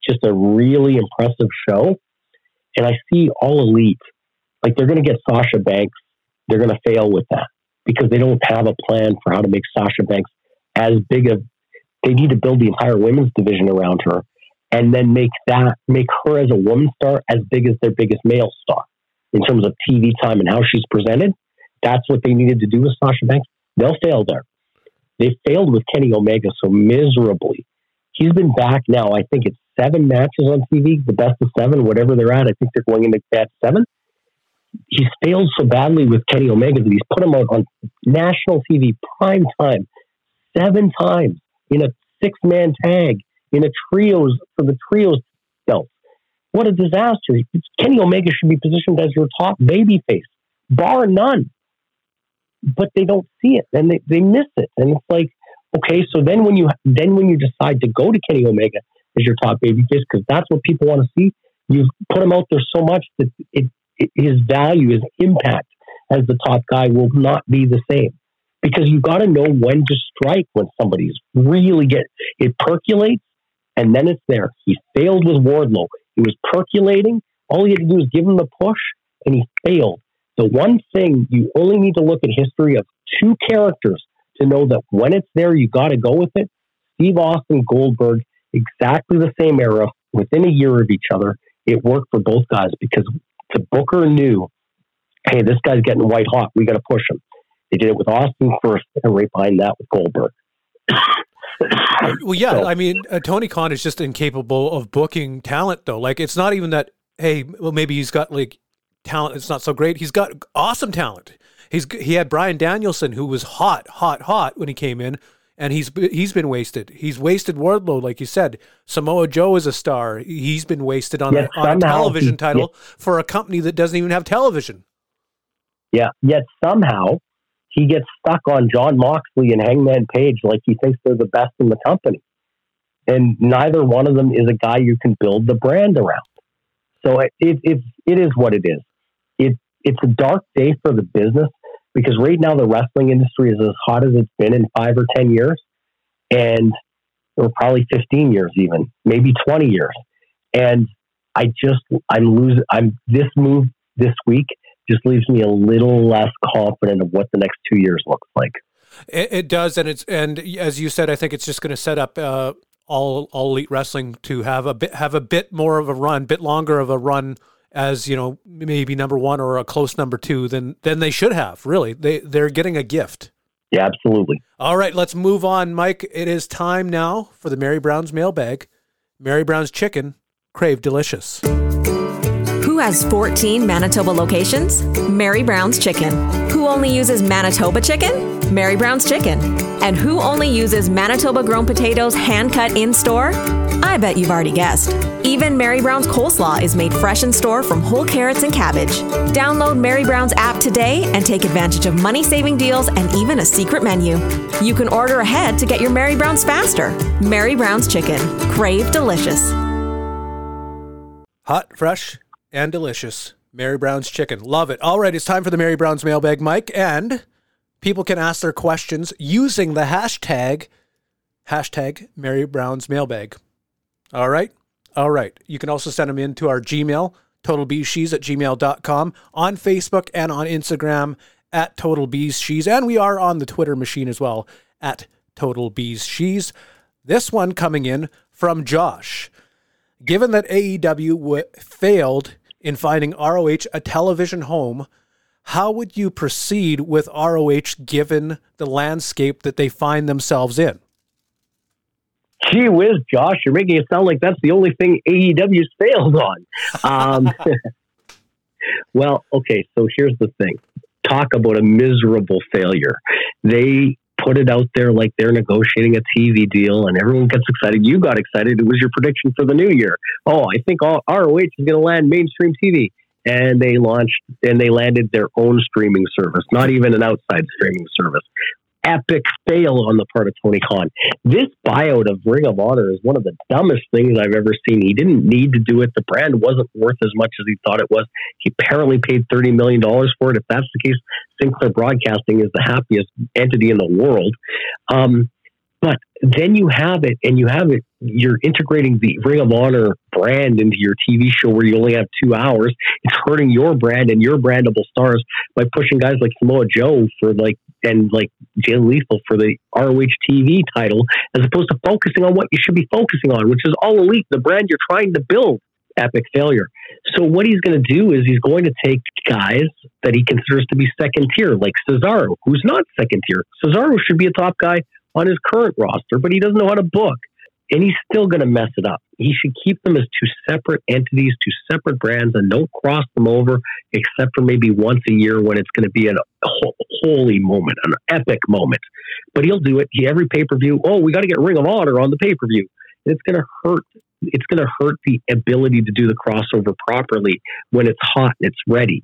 just a really impressive show, and I see all elite like they're going to get Sasha Banks. They're going to fail with that because they don't have a plan for how to make Sasha Banks as big of. They need to build the entire women's division around her, and then make that make her as a woman star as big as their biggest male star in terms of TV time and how she's presented. That's what they needed to do with Sasha Banks. They'll fail there. They failed with Kenny Omega so miserably. He's been back now. I think it's seven matches on TV, the best of seven, whatever they're at. I think they're going into that seven. He's failed so badly with Kenny Omega that he's put him out on national TV prime time seven times in a six man tag in a trios for the trios belt. What a disaster! Kenny Omega should be positioned as your top babyface, bar none but they don't see it and they, they miss it. And it's like, okay, so then when you then when you decide to go to Kenny Omega as your top babyface, because that's what people want to see, you've put him out there so much that it, it, his value, his impact as the top guy will not be the same. Because you've got to know when to strike when somebody's really get it percolates and then it's there. He failed with Wardlow. He was percolating. All he had to do was give him the push and he failed. The one thing you only need to look at history of two characters to know that when it's there, you got to go with it. Steve Austin, Goldberg, exactly the same era, within a year of each other. It worked for both guys because the Booker knew, hey, this guy's getting white hot. We got to push him. They did it with Austin first, and right behind that with Goldberg. Well, yeah. So- I mean, uh, Tony Khan is just incapable of booking talent, though. Like, it's not even that. Hey, well, maybe he's got like talent. It's not so great. He's got awesome talent. He's he had Bryan Danielson, who was hot, hot, hot when he came in, and he's he's been wasted. He's wasted Wardlow, like you said. Samoa Joe is a star. He's been wasted on, Yet a, on a television he- title for a company that doesn't even have television. Yeah. Yet somehow he gets stuck on Jon Moxley and Hangman Page like he thinks they're the best in the company. And neither one of them is a guy you can build the brand around. So it, it, it is what it is. It, it's a dark day for the business because right now the wrestling industry is as hot as it's been in five or 10 years. And or probably 15 years even, maybe 20 years. And I just, I'm losing, I'm, this move this week just leaves me a little less confident of what the next two years looks like. It, it does, and it's and as you said, I think it's just going to set up uh, all all elite wrestling to have a bit have a bit more of a run, bit longer of a run as you know maybe number one or a close number two than than they should have. Really, they they're getting a gift. Yeah, absolutely. All right, let's move on, Mike. It is time now for the Mary Brown's mailbag. Mary Brown's chicken, crave delicious. Who has 14 Manitoba locations? Mary Brown's Chicken. Who only uses Manitoba chicken? Mary Brown's Chicken. And who only uses Manitoba grown potatoes hand cut in store? I bet you've already guessed. Even Mary Brown's coleslaw is made fresh in store from whole carrots and cabbage. Download Mary Brown's app today and take advantage of money saving deals and even a secret menu. You can order ahead to get your Mary Brown's faster. Mary Brown's Chicken. Crave delicious. Hot, fresh, and delicious. Mary Brown's chicken. Love it. All right, it's time for the Mary Brown's mailbag, Mike. And people can ask their questions using the hashtag, hashtag Mary Brown's mailbag. All right? All right. You can also send them in to our Gmail, totalbeezsheez at gmail.com, on Facebook and on Instagram at totalbeezsheez. And we are on the Twitter machine as well at totalbeezsheez. This one coming in from Josh. Given that AEW w- failed in finding ROH a television home, how would you proceed with ROH given the landscape that they find themselves in? Gee whiz, Josh, you're making it sound like that's the only thing AEW's failed on. Um, *laughs* well, okay, so here's the thing. Talk about a miserable failure. They put it out there like they're negotiating a TV deal, and everyone gets excited. You got excited. It was your prediction for the new year. Oh, I think all ROH is going to land mainstream TV, and they launched and they landed their own streaming service, not even an outside streaming service epic fail on the part of Tony Khan. This buyout of Ring of Honor is one of the dumbest things I've ever seen. He didn't need to do it. The brand wasn't worth as much as he thought it was. He apparently paid $30 million for it. If that's the case, Sinclair Broadcasting is the happiest entity in the world. Um, but then you have it, and you have it. You're integrating the Ring of Honor brand into your TV show where you only have two hours. It's hurting your brand and your brandable stars by pushing guys like Samoa Joe for like and like Jay Lethal for the ROH TV title, as opposed to focusing on what you should be focusing on, which is all elite, the brand you're trying to build. Epic failure. So what he's going to do is he's going to take guys that he considers to be second tier, like Cesaro, who's not second tier. Cesaro should be a top guy on his current roster, but he doesn't know how to book. And he's still going to mess it up. He should keep them as two separate entities, two separate brands, and don't cross them over except for maybe once a year when it's going to be a holy moment, an epic moment. But he'll do it. He, every pay per view, oh, we got to get Ring of Honor on the pay per view. It's going to hurt. It's going to hurt the ability to do the crossover properly when it's hot and it's ready.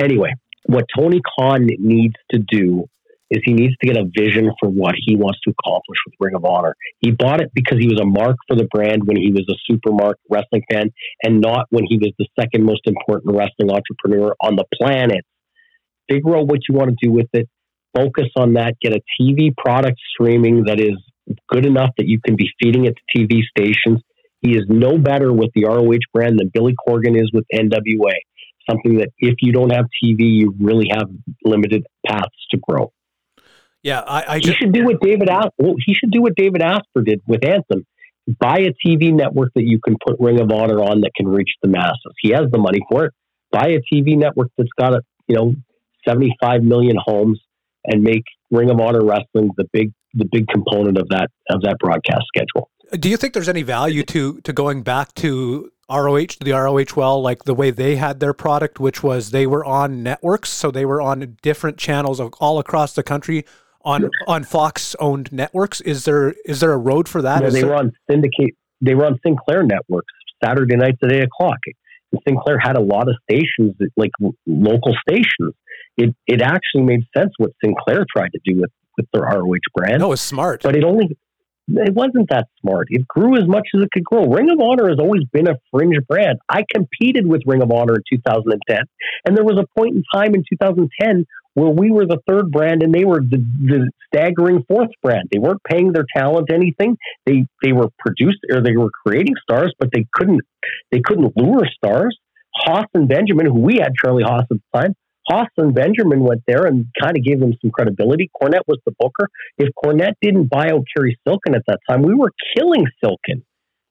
Anyway, what Tony Khan needs to do is he needs to get a vision for what he wants to accomplish with Ring of Honor. He bought it because he was a mark for the brand when he was a super mark wrestling fan and not when he was the second most important wrestling entrepreneur on the planet. Figure out what you want to do with it. Focus on that. Get a TV product streaming that is good enough that you can be feeding it to TV stations. He is no better with the ROH brand than Billy Corgan is with NWA. Something that if you don't have TV, you really have limited paths to grow. Yeah, I, I he should do what David well, he should do what David Asper did with Anthem. Buy a TV network that you can put Ring of Honor on that can reach the masses. He has the money for it. Buy a TV network that's got a you know seventy five million homes and make Ring of Honor wrestling the big the big component of that of that broadcast schedule. Do you think there's any value to to going back to ROH to the ROH well, like the way they had their product, which was they were on networks, so they were on different channels all across the country on on Fox owned networks. Is there is there a road for that? Yeah, they there... were on syndicate. They were on Sinclair networks Saturday nights at eight o'clock. And Sinclair had a lot of stations, like local stations. It it actually made sense what Sinclair tried to do with with their ROH brand. No, it was smart, but it only it wasn't that smart. It grew as much as it could grow. Ring of Honor has always been a fringe brand. I competed with Ring of Honor in 2010, and there was a point in time in 2010 where we were the third brand and they were the, the staggering fourth brand. They weren't paying their talent anything. They they were produced or they were creating stars, but they couldn't they couldn't lure stars. Haas and Benjamin, who we had Charlie Haas at the time, Haas and Benjamin went there and kind of gave them some credibility. Cornette was the booker. If Cornette didn't buy out Cary Silkin at that time, we were killing Silkin.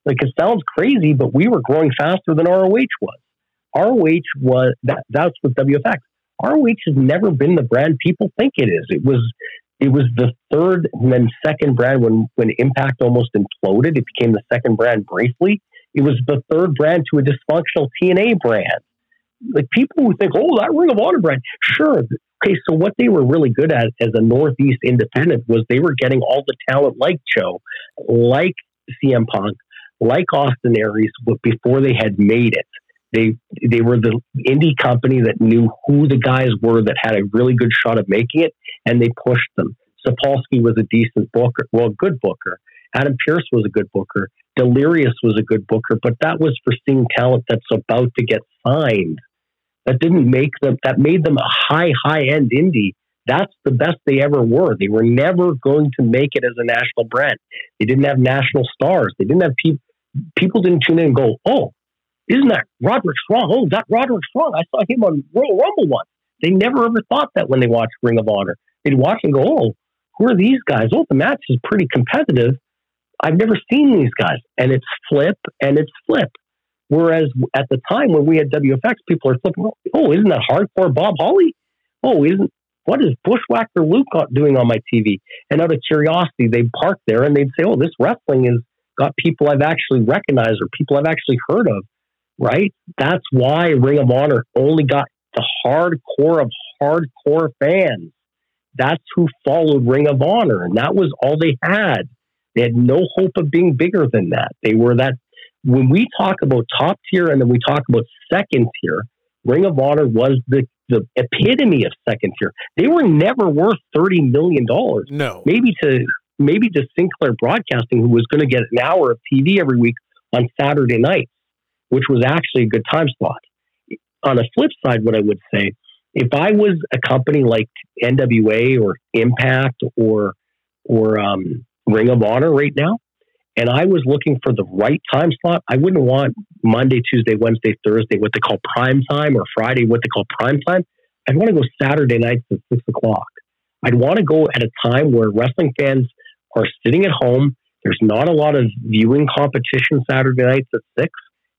Like it sounds crazy, but we were growing faster than ROH was. ROH was that that's with WFX. ROH has never been the brand people think it is. It was it was the third and then second brand when when Impact almost imploded. It became the second brand briefly. It was the third brand to a dysfunctional TNA brand. Like people who think, oh, that Ring of Honor brand, sure. Okay, so what they were really good at as a Northeast independent was they were getting all the talent like Joe, like CM Punk, like Austin Aries, but before they had made it. They they were the indie company that knew who the guys were that had a really good shot of making it, and they pushed them. Sapolsky was a decent booker, well, good booker. Adam Pearce was a good booker. Delirious was a good booker, but that was for seeing talent that's about to get signed. That didn't make them. That made them a high, high end indie. That's the best they ever were. They were never going to make it as a national brand. They didn't have national stars. They didn't have people. People didn't tune in and go, "Oh, isn't that Roderick Strong? Oh, that Roderick Strong. I saw him on Royal Rumble once. They never ever thought that when they watched Ring of Honor. They'd watch and go, oh, who are these guys? Oh, the match is pretty competitive. I've never seen these guys. And it's flip and it's flip. Whereas at the time when we had WFX, people are flipping, oh, isn't that hardcore Bob Holly? Oh, isn't what is Bushwhacker Luke doing on my TV? And out of curiosity, they'd park there and they'd say, oh, this wrestling has got people I've actually recognized or people I've actually heard of right? That's why Ring of Honor only got the hardcore of hardcore fans. that's who followed Ring of Honor, and that was all they had. They had no hope of being bigger than that. They were that. When we talk about top tier and then we talk about second tier, Ring of Honor was the the epitome of second tier. They were never worth thirty million dollars. No, maybe to maybe to Sinclair Broadcasting, who was going to get an hour of TV every week on Saturday nights, which was actually a good time slot. On the flip side, what I would say, if I was a company like NWA or Impact or or um, Ring of Honor right now, and I was looking for the right time slot, I wouldn't want Monday, Tuesday, Wednesday, Thursday, what they call prime time, or Friday, what they call prime time. I'd want to go Saturday nights at six o'clock. I'd want to go at a time where wrestling fans are sitting at home. There's not a lot of viewing competition Saturday nights at six.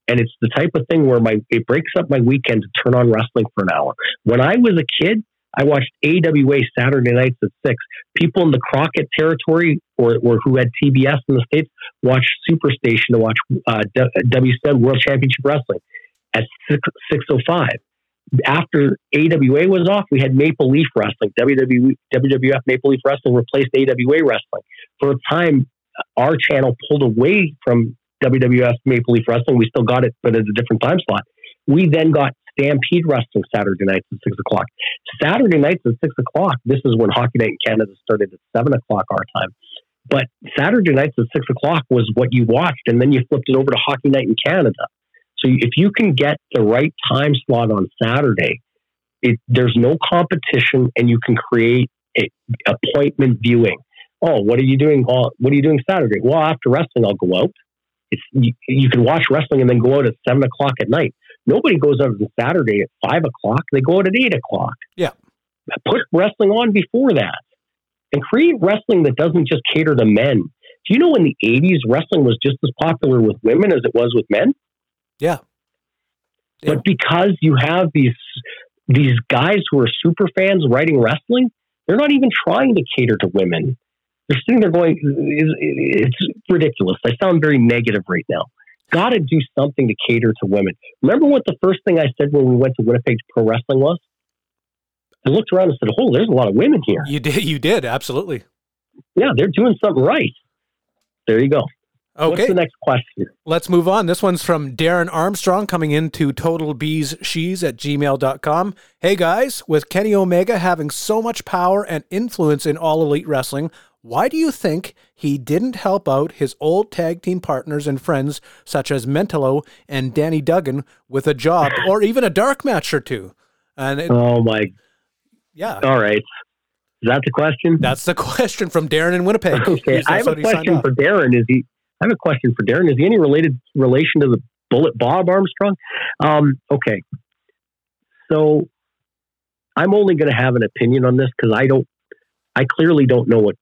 And it's the type of thing where my it breaks up my weekend to turn on wrestling for an hour. When I was a kid, I watched AWA Saturday nights at six. People in the Crockett territory or, or who had TBS in the States watched Superstation to watch uh, WCW World Championship Wrestling at 6, 605. After AWA was off, we had Maple Leaf Wrestling. WWE, WWF Maple Leaf Wrestling replaced AWA Wrestling. For a time, our channel pulled away from WWF Maple Leaf Wrestling. We still got it, but at a different time slot. We then got Stampede Wrestling Saturday nights at six o'clock. Saturday nights at six o'clock. This is when Hockey Night in Canada started at seven o'clock our time. But Saturday nights at six o'clock was what you watched, and then you flipped it over to Hockey Night in Canada. So if you can get the right time slot on Saturday, it, there's no competition, and you can create a, appointment viewing. Oh, what are you doing? What are you doing Saturday? Well, after wrestling, I'll go out. It's you, you can watch wrestling and then go out at seven o'clock at night. Nobody goes out on Saturday at five o'clock. They go out at eight o'clock. Yeah. Put wrestling on before that and create wrestling that doesn't just cater to men. Do you know in the 80s, wrestling was just as popular with women as it was with men? Yeah. yeah. But because you have these these guys who are super fans writing wrestling, they're not even trying to cater to women. They're sitting there going, it's ridiculous. I sound very negative right now got to do something to cater to women. Remember what the first thing I said when we went to Winnipeg Pro Wrestling was? I looked around and said, "Oh, there's a lot of women here." You did, you did, absolutely. Yeah, they're doing something right. There you go. Okay. What's the next question? Let's move on. This one's from Darren Armstrong coming into totalbeezsheez at gmail.com. Hey guys, with Kenny Omega having so much power and influence in all elite wrestling, why do you think he didn't help out his old tag team partners and friends such as Mentallo and Danny Duggan with a job *laughs* or even a dark match or two? And it, oh my, yeah. All right, is that the question? That's the *laughs* question from Darren in Winnipeg. Okay, I have a question for Darren. Is he? I have a question for Darren. Is he any related relation to the Bullet Bob Armstrong? Um, okay, so I'm only going to have an opinion on this because I don't. I clearly don't know what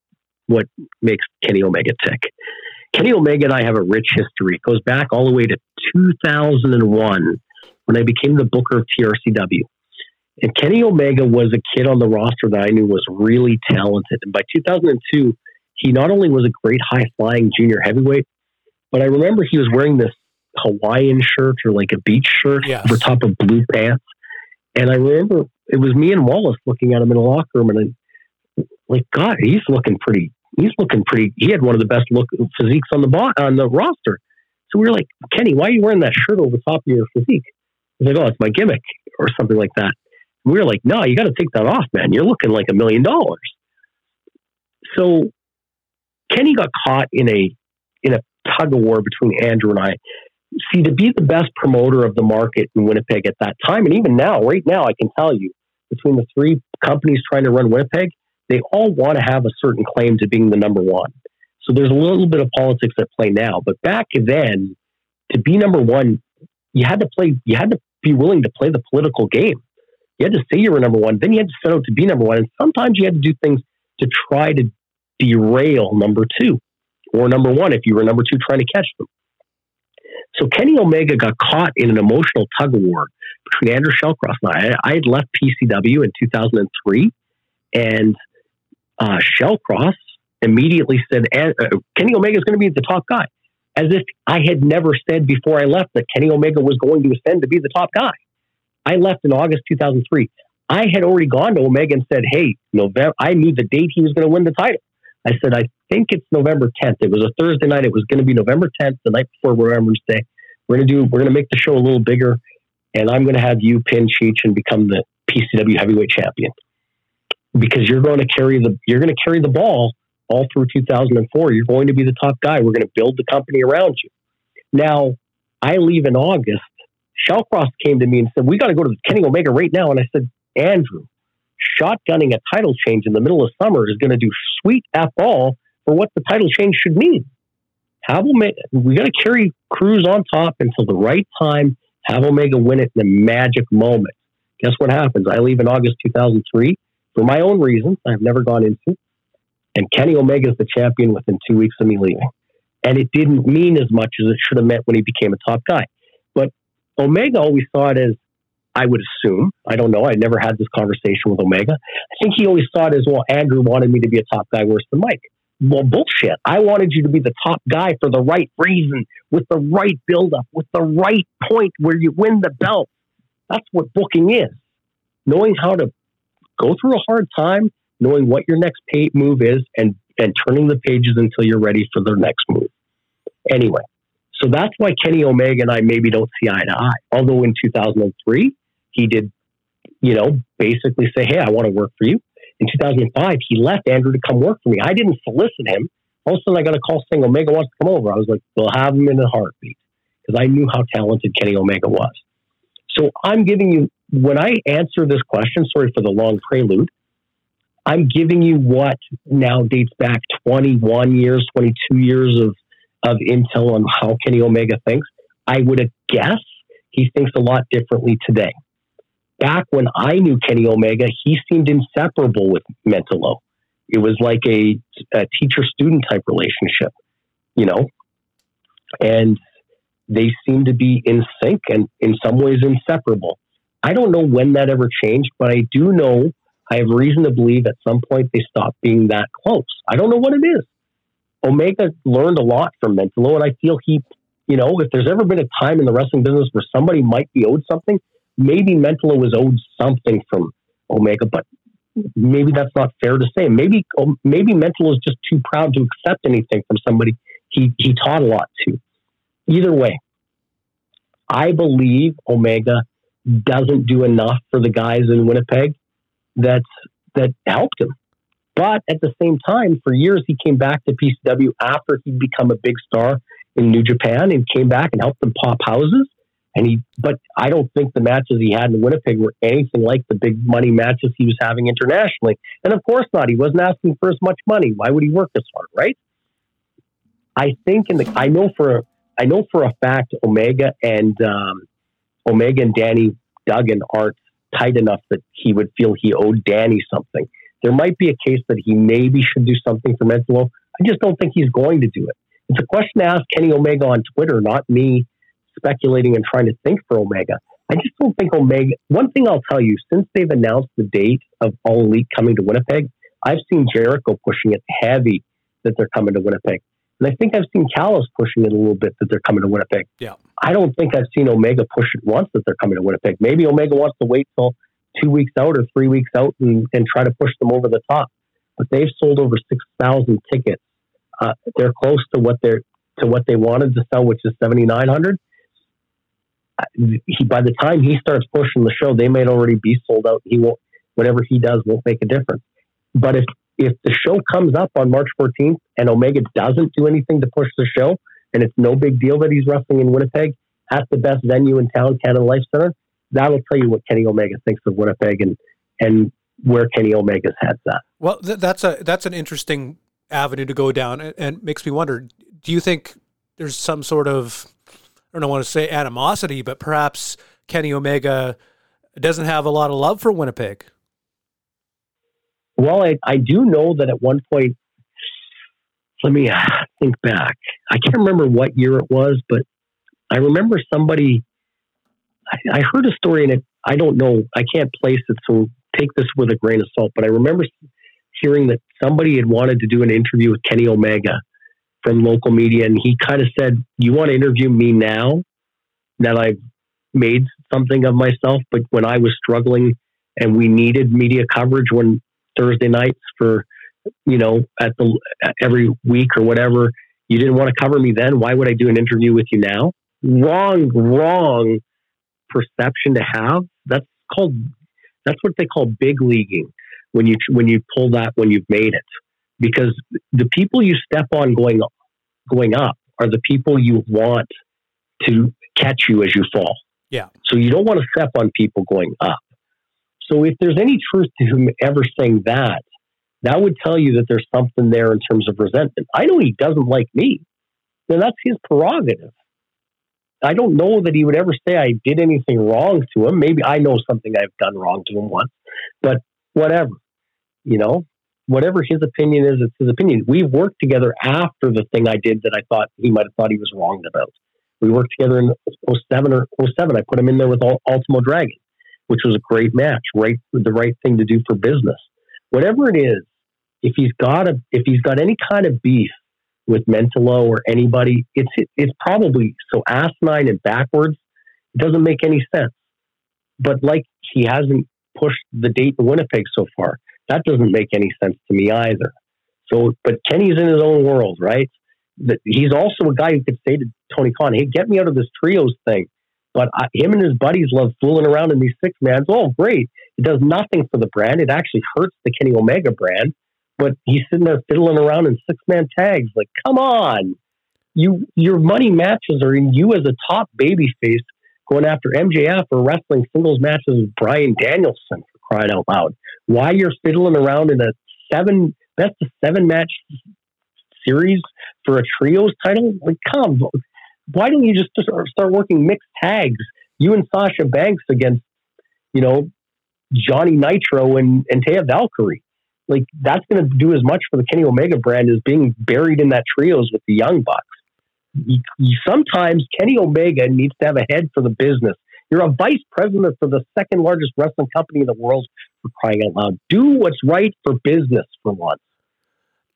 what makes Kenny Omega tick. Kenny Omega and I have a rich history. It goes back all the way to 2001 when I became the booker of TRCW. And Kenny Omega was a kid on the roster that I knew was really talented. And by 2002, he not only was a great high flying junior heavyweight, but I remember he was wearing this Hawaiian shirt or like a beach shirt yes. over top of blue pants. And I remember it was me and Wallace looking at him in the locker room, and like God, he's looking pretty. He's looking pretty. He had one of the best look physiques on the bo- on the roster. So we were like, Kenny, why are you wearing that shirt over top of your physique? He's like, oh, it's my gimmick or something like that. And we were like, no, you got to take that off, man. You're looking like a million dollars. So Kenny got caught in a in a tug of war between Andrew and I. See, to be the best promoter of the market in Winnipeg at that time, and even now, right now, I can tell you, between the three companies trying to run Winnipeg, they all want to have a certain claim to being the number one. So there's a little bit of politics at play now. But back then, to be number one, you had to play, you had to be willing to play the political game. You had to say you were number one, then you had to set out to be number one. And sometimes you had to do things to try to derail number two or number one if you were number two trying to catch them. So Kenny Omega got caught in an emotional tug of war between Andrew Shellcross and I. I had left PCW in 2003, and uh, Shellcross immediately said, uh, Kenny Omega is going to be the top guy. As if I had never said before I left that Kenny Omega was going to ascend to be the top guy. I left in August 2003. I had already gone to Omega and said, "Hey, November." I knew the date he was going to win the title. I said, "I think it's November 10th." It was a Thursday night. It was going to be November 10th, the night before Remembrance Day. We're going to do. We're going to make the show a little bigger, and I'm going to have you pin Cheech and become the PCW heavyweight champion because you're going to carry the you're going to carry the ball all through 2004. You're going to be the top guy. We're going to build the company around you. Now, I leave in August. Shellcross came to me and said, "We got to go to Kenny Omega right now." And I said, "Andrew, shotgunning a title change in the middle of summer is going to do sweet f all for what the title change should mean. Have Omega, we got to carry Cruz on top until the right time. Have Omega win it in a magic moment. Guess what happens? I leave in August 2003 for my own reasons. I've never gone into, and Kenny Omega is the champion within two weeks of me leaving. And it didn't mean as much as it should have meant when he became a top guy. But Omega always saw it as I would assume. I don't know. I never had this conversation with Omega. I think he always thought as well, Andrew wanted me to be a top guy worse than Mike. Well, bullshit. I wanted you to be the top guy for the right reason, with the right buildup, with the right point where you win the belt. That's what booking is. Knowing how to go through a hard time, knowing what your next pay move is, and and turning the pages until you're ready for the next move. Anyway, so that's why Kenny Omega and I maybe don't see eye to eye. Although in 2003, he did, you know, basically say, Hey, I want to work for you. In 2005, he left Andrew to come work for me. I didn't solicit him. All of a sudden, I got a call saying Omega wants to come over. I was like, We'll have him in a heartbeat because I knew how talented Kenny Omega was. So I'm giving you, when I answer this question, sorry for the long prelude, I'm giving you what now dates back 21 years, 22 years of, of intel on how Kenny Omega thinks. I would guess he thinks a lot differently today back when I knew Kenny Omega, he seemed inseparable with Mentallo. It was like a, a teacher student type relationship, you know, and they seem to be in sync and in some ways inseparable. I don't know when that ever changed, but I do know I have reason to believe at some point they stopped being that close. I don't know what it is. Omega learned a lot from Mentallo, and I feel he, you know, if there's ever been a time in the wrestling business where somebody might be owed something, maybe Mentallo was owed something from Omega, but maybe that's not fair to say. Maybe um, maybe Mentallo is just too proud to accept anything from somebody he, he taught a lot to. Either way, I believe Omega doesn't do enough for the guys in Winnipeg that that helped him. But at the same time, for years he came back to PCW after he'd become a big star in New Japan and came back and helped them pop houses. And he, but I don't think the matches he had in Winnipeg were anything like the big money matches he was having internationally. And of course not. He wasn't asking for as much money. Why would he work this hard, right? I think in the, I know for, I know for a fact Omega and um, Omega and Danny Duggan aren't tight enough that he would feel he owed Danny something. There might be a case that he maybe should do something for Mentallo. I just don't think he's going to do it. It's a question to ask Kenny Omega on Twitter, not me speculating and trying to think for Omega. I just don't think Omega. One thing I'll tell you, since they've announced the date of All Elite coming to Winnipeg, I've seen Jericho pushing it heavy that they're coming to Winnipeg. And I think I've seen Callis pushing it a little bit that they're coming to Winnipeg. Yeah. I don't think I've seen Omega push it once that they're coming to Winnipeg. Maybe Omega wants to wait till two weeks out or three weeks out and, and try to push them over the top. But they've sold over 6,000 tickets. Uh, they're close to what they're to what they wanted to sell, which is 7,900 he by the time he starts pushing the show, they might already be sold out. He won't. Whatever he does won't make a difference. But if if the show comes up on March 14th and Omega doesn't do anything to push the show, and it's no big deal that he's wrestling in Winnipeg at the best venue in town, Canada Life Center, that'll tell you what Kenny Omega thinks of Winnipeg and and where Kenny Omega's head's at. Well, th- that's a that's an interesting avenue to go down, and, and makes me wonder: Do you think there's some sort of I don't want to say animosity, but perhaps Kenny Omega doesn't have a lot of love for Winnipeg. Well, I, I do know that at one point, let me think back. I can't remember what year it was, but I remember somebody, I, I heard a story and it, I don't know, I can't place it, so take this with a grain of salt, but I remember hearing that somebody had wanted to do an interview with Kenny Omega from local media, and he kind of said, "You want to interview me now that I've made something of myself, but when I was struggling and we needed media coverage when Thursday nights for, you know, at the every week or whatever. You didn't want to cover me then. Why would I do an interview with you now? Wrong, wrong perception to have. That's called that's what they call big leaguing when you when you pull that when you've made it. Because the people you step on going going up are the people you want to catch you as you fall. Yeah. So you don't want to step on people going up. So if there's any truth to whomever saying that, that would tell you that there's something there in terms of resentment. I know he doesn't like me. Then that's his prerogative. I don't know that he would ever say I did anything wrong to him. Maybe I know something I've done wrong to him once, but whatever, you know, whatever his opinion is, it's his opinion. We've worked together after the thing I did that I thought he might have thought he was wrong about. We worked together in 07 or 07. I put him in there with Ultimo Dragon, which was a great match, right? The right thing to do for business. Whatever it is, if he's got a, if he's got any kind of beef with Mentallo or anybody, it's it's probably so asinine and backwards. It doesn't make any sense. But like he hasn't pushed the date in Winnipeg so far, that doesn't make any sense to me either. So, but Kenny's in his own world, right? He's also a guy who could say to Tony Khan, "Hey, get me out of this trios thing." But I, him and his buddies love fooling around in these six mans. Oh, great! It does nothing for the brand. It actually hurts the Kenny Omega brand but he's sitting there fiddling around in six man tags. Like, come on, you your money matches are in you as a top baby face going after MJF or wrestling singles matches with Bryan Danielson for crying out loud. Why you're fiddling around in a seven best of seven match series for a trios title? Like, come, why don't you just start working mixed tags? You and Sasha Banks against, you know, Johnny Nitro and, and Taya Valkyrie like that's going to do as much for the Kenny Omega brand as being buried in that trios with the Young Bucks. Sometimes Kenny Omega needs to have a head for the business. You're a vice president for the second largest wrestling company in the world for crying out loud. Do what's right for business for once.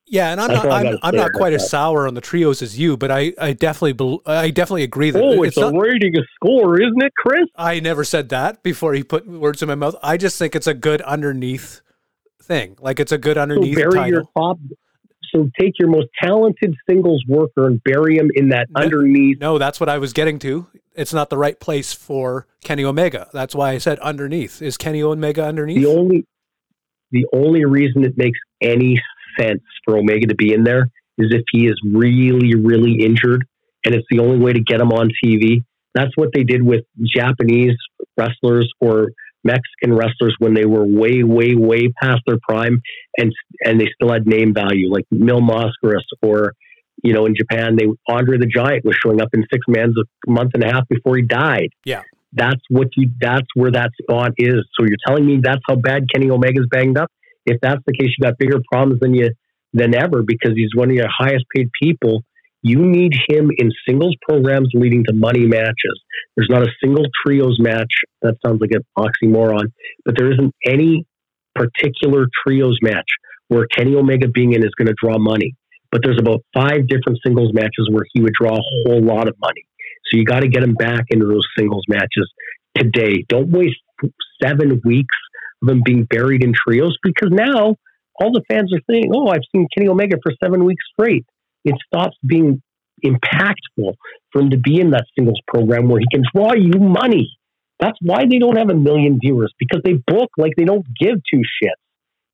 Yeah, and I'm not I'm, I'm not quite as sour on the trios as you, but I, I definitely I definitely agree that oh, it's, it's a not, rating a score, isn't it, Chris? I never said that before he put words in my mouth. I just think it's a good underneath thing. Like it's a good underneath so bury title. Your top, so take your most talented singles worker and bury him in that no, underneath. No, that's what I was getting to. It's not the right place for Kenny Omega. That's why I said underneath. Is Kenny Omega underneath? The only the only reason it makes any sense for Omega to be in there is if he is really, really injured and it's the only way to get him on TV. That's what they did with Japanese wrestlers or Mexican wrestlers when they were way, way, way past their prime, and and they still had name value, like Mil Mascaras or you know in Japan, they Andre the Giant was showing up in six mans a month and a half before he died. Yeah, that's what you. That's where that spot is. So you're telling me that's how bad Kenny Omega's banged up? If that's the case, you got bigger problems than you than ever because he's one of your highest paid people you need him in singles programs leading to money matches. There's not a single trios match. That sounds like an oxymoron, but there isn't any particular trios match where Kenny Omega being in is going to draw money. But there's about five different singles matches where he would draw a whole lot of money. So you got to get him back into those singles matches today. Don't waste seven weeks him being buried in trios because now all the fans are saying, "Oh, I've seen Kenny Omega for seven weeks straight." it stops being impactful for him to be in that singles program where he can draw you money. That's why they don't have a million viewers because they book like they don't give two shits.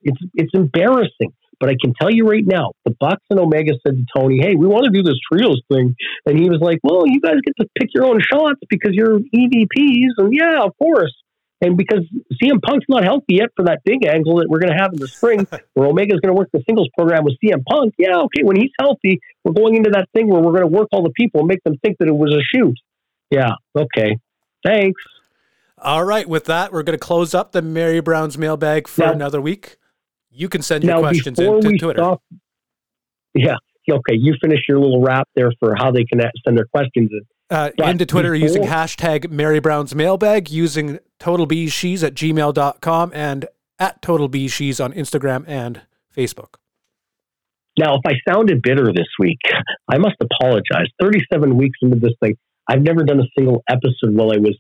It's it's embarrassing. But I can tell you right now, the Bucks and Omega said to Tony, "Hey, we want to do this trios thing," and he was like, "Well, you guys get to pick your own shots because you're EVPs." And yeah, of course. And because CM Punk's not healthy yet for that big angle that we're going to have in the spring, *laughs* where Omega's going to work the singles program with CM Punk, yeah, okay, when he's healthy, we're going into that thing where we're going to work all the people and make them think that it was a shoot. Yeah, okay. Thanks. All right, with that, we're going to close up the Mary Brown's mailbag for now, another week. You can send your questions into Twitter. Stop, yeah, okay, you finish your little wrap there for how they can send their questions in. Uh, into Twitter before, using hashtag Mary Brown's mailbag, using totalbeezsheez at gmail.com and at totalbeezsheez on Instagram and Facebook. Now, if I sounded bitter this week, I must apologize. 37 weeks into this thing, I've never done a single episode while I was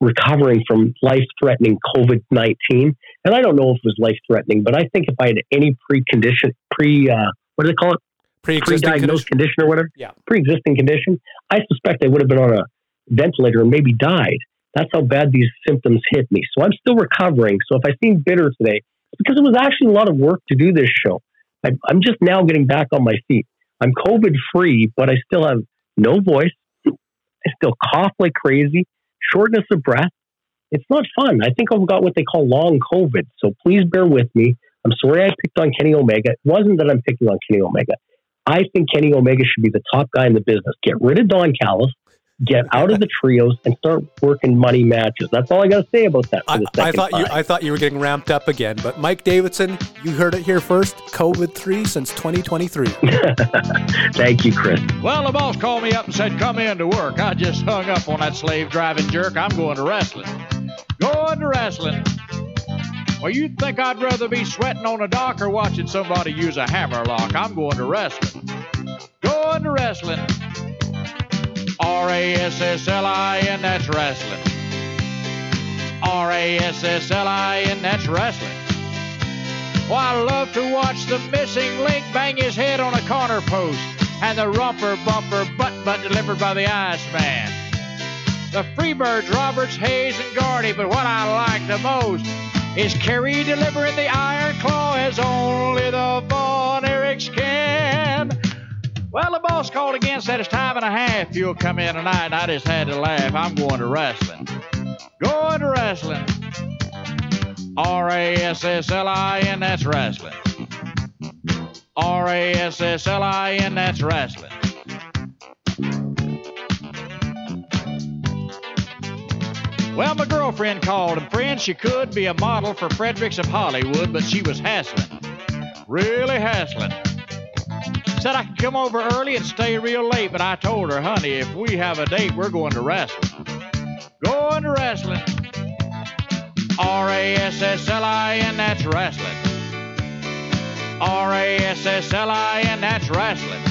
recovering from life threatening COVID 19. And I don't know if it was life threatening, but I think if I had any precondition, pre, uh, what do they call it? Pre-existing Pre-diagnosed condition. condition or whatever. Yeah. Pre-existing condition. I suspect I would have been on a ventilator and maybe died. That's how bad these symptoms hit me. So I'm still recovering. So if I seem bitter today, it's because it was actually a lot of work to do this show. I, I'm just now getting back on my feet. I'm COVID free, but I still have no voice. I still cough like crazy, shortness of breath. It's not fun. I think I've got what they call long COVID. So please bear with me. I'm sorry I picked on Kenny Omega. It wasn't that I'm picking on Kenny Omega. I think Kenny Omega should be the top guy in the business. Get rid of Don Callis, get out of the trios, and start working money matches. That's all I got to say about that. For I, the I second thought you. I thought you were getting ramped up again, but Mike Davidson, you heard it here first. COVID three since 2023. *laughs* Thank you, Chris. Well, the boss called me up and said, Come in to work. I just hung up on that slave driving jerk. I'm going to wrestling. Going to wrestling. Well, you'd think I'd rather be sweating on a dock or watching somebody use a hammer lock. I'm going to wrestling. Going to wrestling. R A S S L I N, that's wrestling. R A S S L I N, that's wrestling. Well, I love to watch the missing link bang his head on a corner post and the rumper bumper butt butt delivered by the Iceman. The Freebirds, Roberts, Hayes, and Gordy, but what I like the most is Kerry delivering the Iron Claw as only the Von Erichs can. Well, the boss called again, said it's time and a half. You'll come in tonight, I just had to laugh. I'm going to wrestling. Going to wrestling. R A S S L I N, that's wrestling. R A S S L I N, that's wrestling. Well, my girlfriend called, and friend, she could be a model for Fredericks of Hollywood, but she was hassling. Really hassling. Said I could come over early and stay real late, but I told her, honey, if we have a date, we're going to wrestling. Going to wrestling. R A S S L I N, that's wrestling. R A S S L I N, that's wrestling.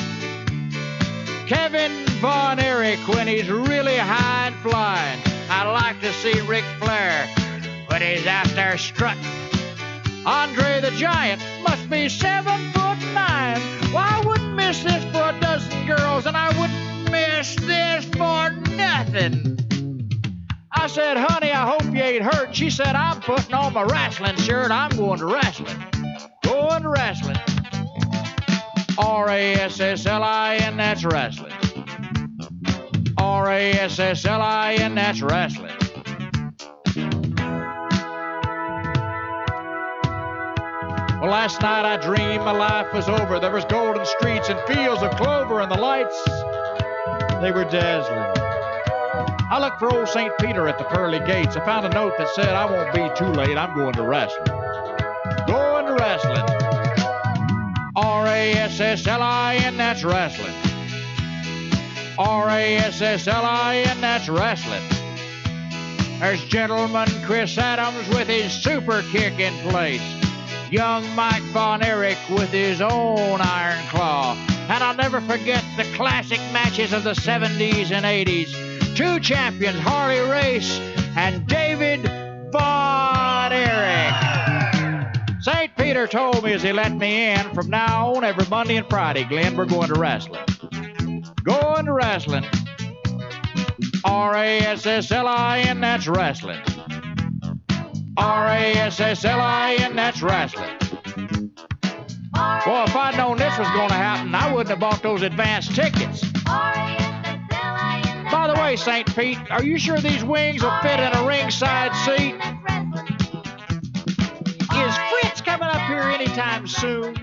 Kevin Von Erich when he's really high and flying. I like to see Ric Flair but he's out there strutting. Andre the Giant must be seven foot nine. Well, I wouldn't miss this for a dozen girls, and I wouldn't miss this for nothing. I said, honey, I hope you ain't hurt. She said, I'm putting on my wrestling shirt. I'm going to wrestling. Going to wrestling. R A S S L I N, that's wrestling. R A S S L I N, that's wrestling. Well, last night I dreamed my life was over. There was golden streets and fields of clover, and the lights, they were dazzling. I looked for old St. Peter at the pearly gates. I found a note that said, I won't be too late. I'm going to wrestling. Going to wrestling. R A S S L I N, that's wrestling. R A S S L I N, that's wrestling. There's gentleman Chris Adams with his super kick in place. Young Mike Von Erich with his own iron claw. And I'll never forget the classic matches of the 70s and 80s. Two champions, Harley Race and David Von Erich. St. Peter told me as he let me in, from now on, every Monday and Friday, Glenn, we're going to wrestling. Going to wrestling. R A S S L I N, that's wrestling. R A S S L I N, that's wrestling. Well, if I'd known this was going to happen, I wouldn't have bought those advance tickets. By the way, St. Pete, are you sure these wings will fit in a ringside seat? Is Fritz coming up here anytime soon?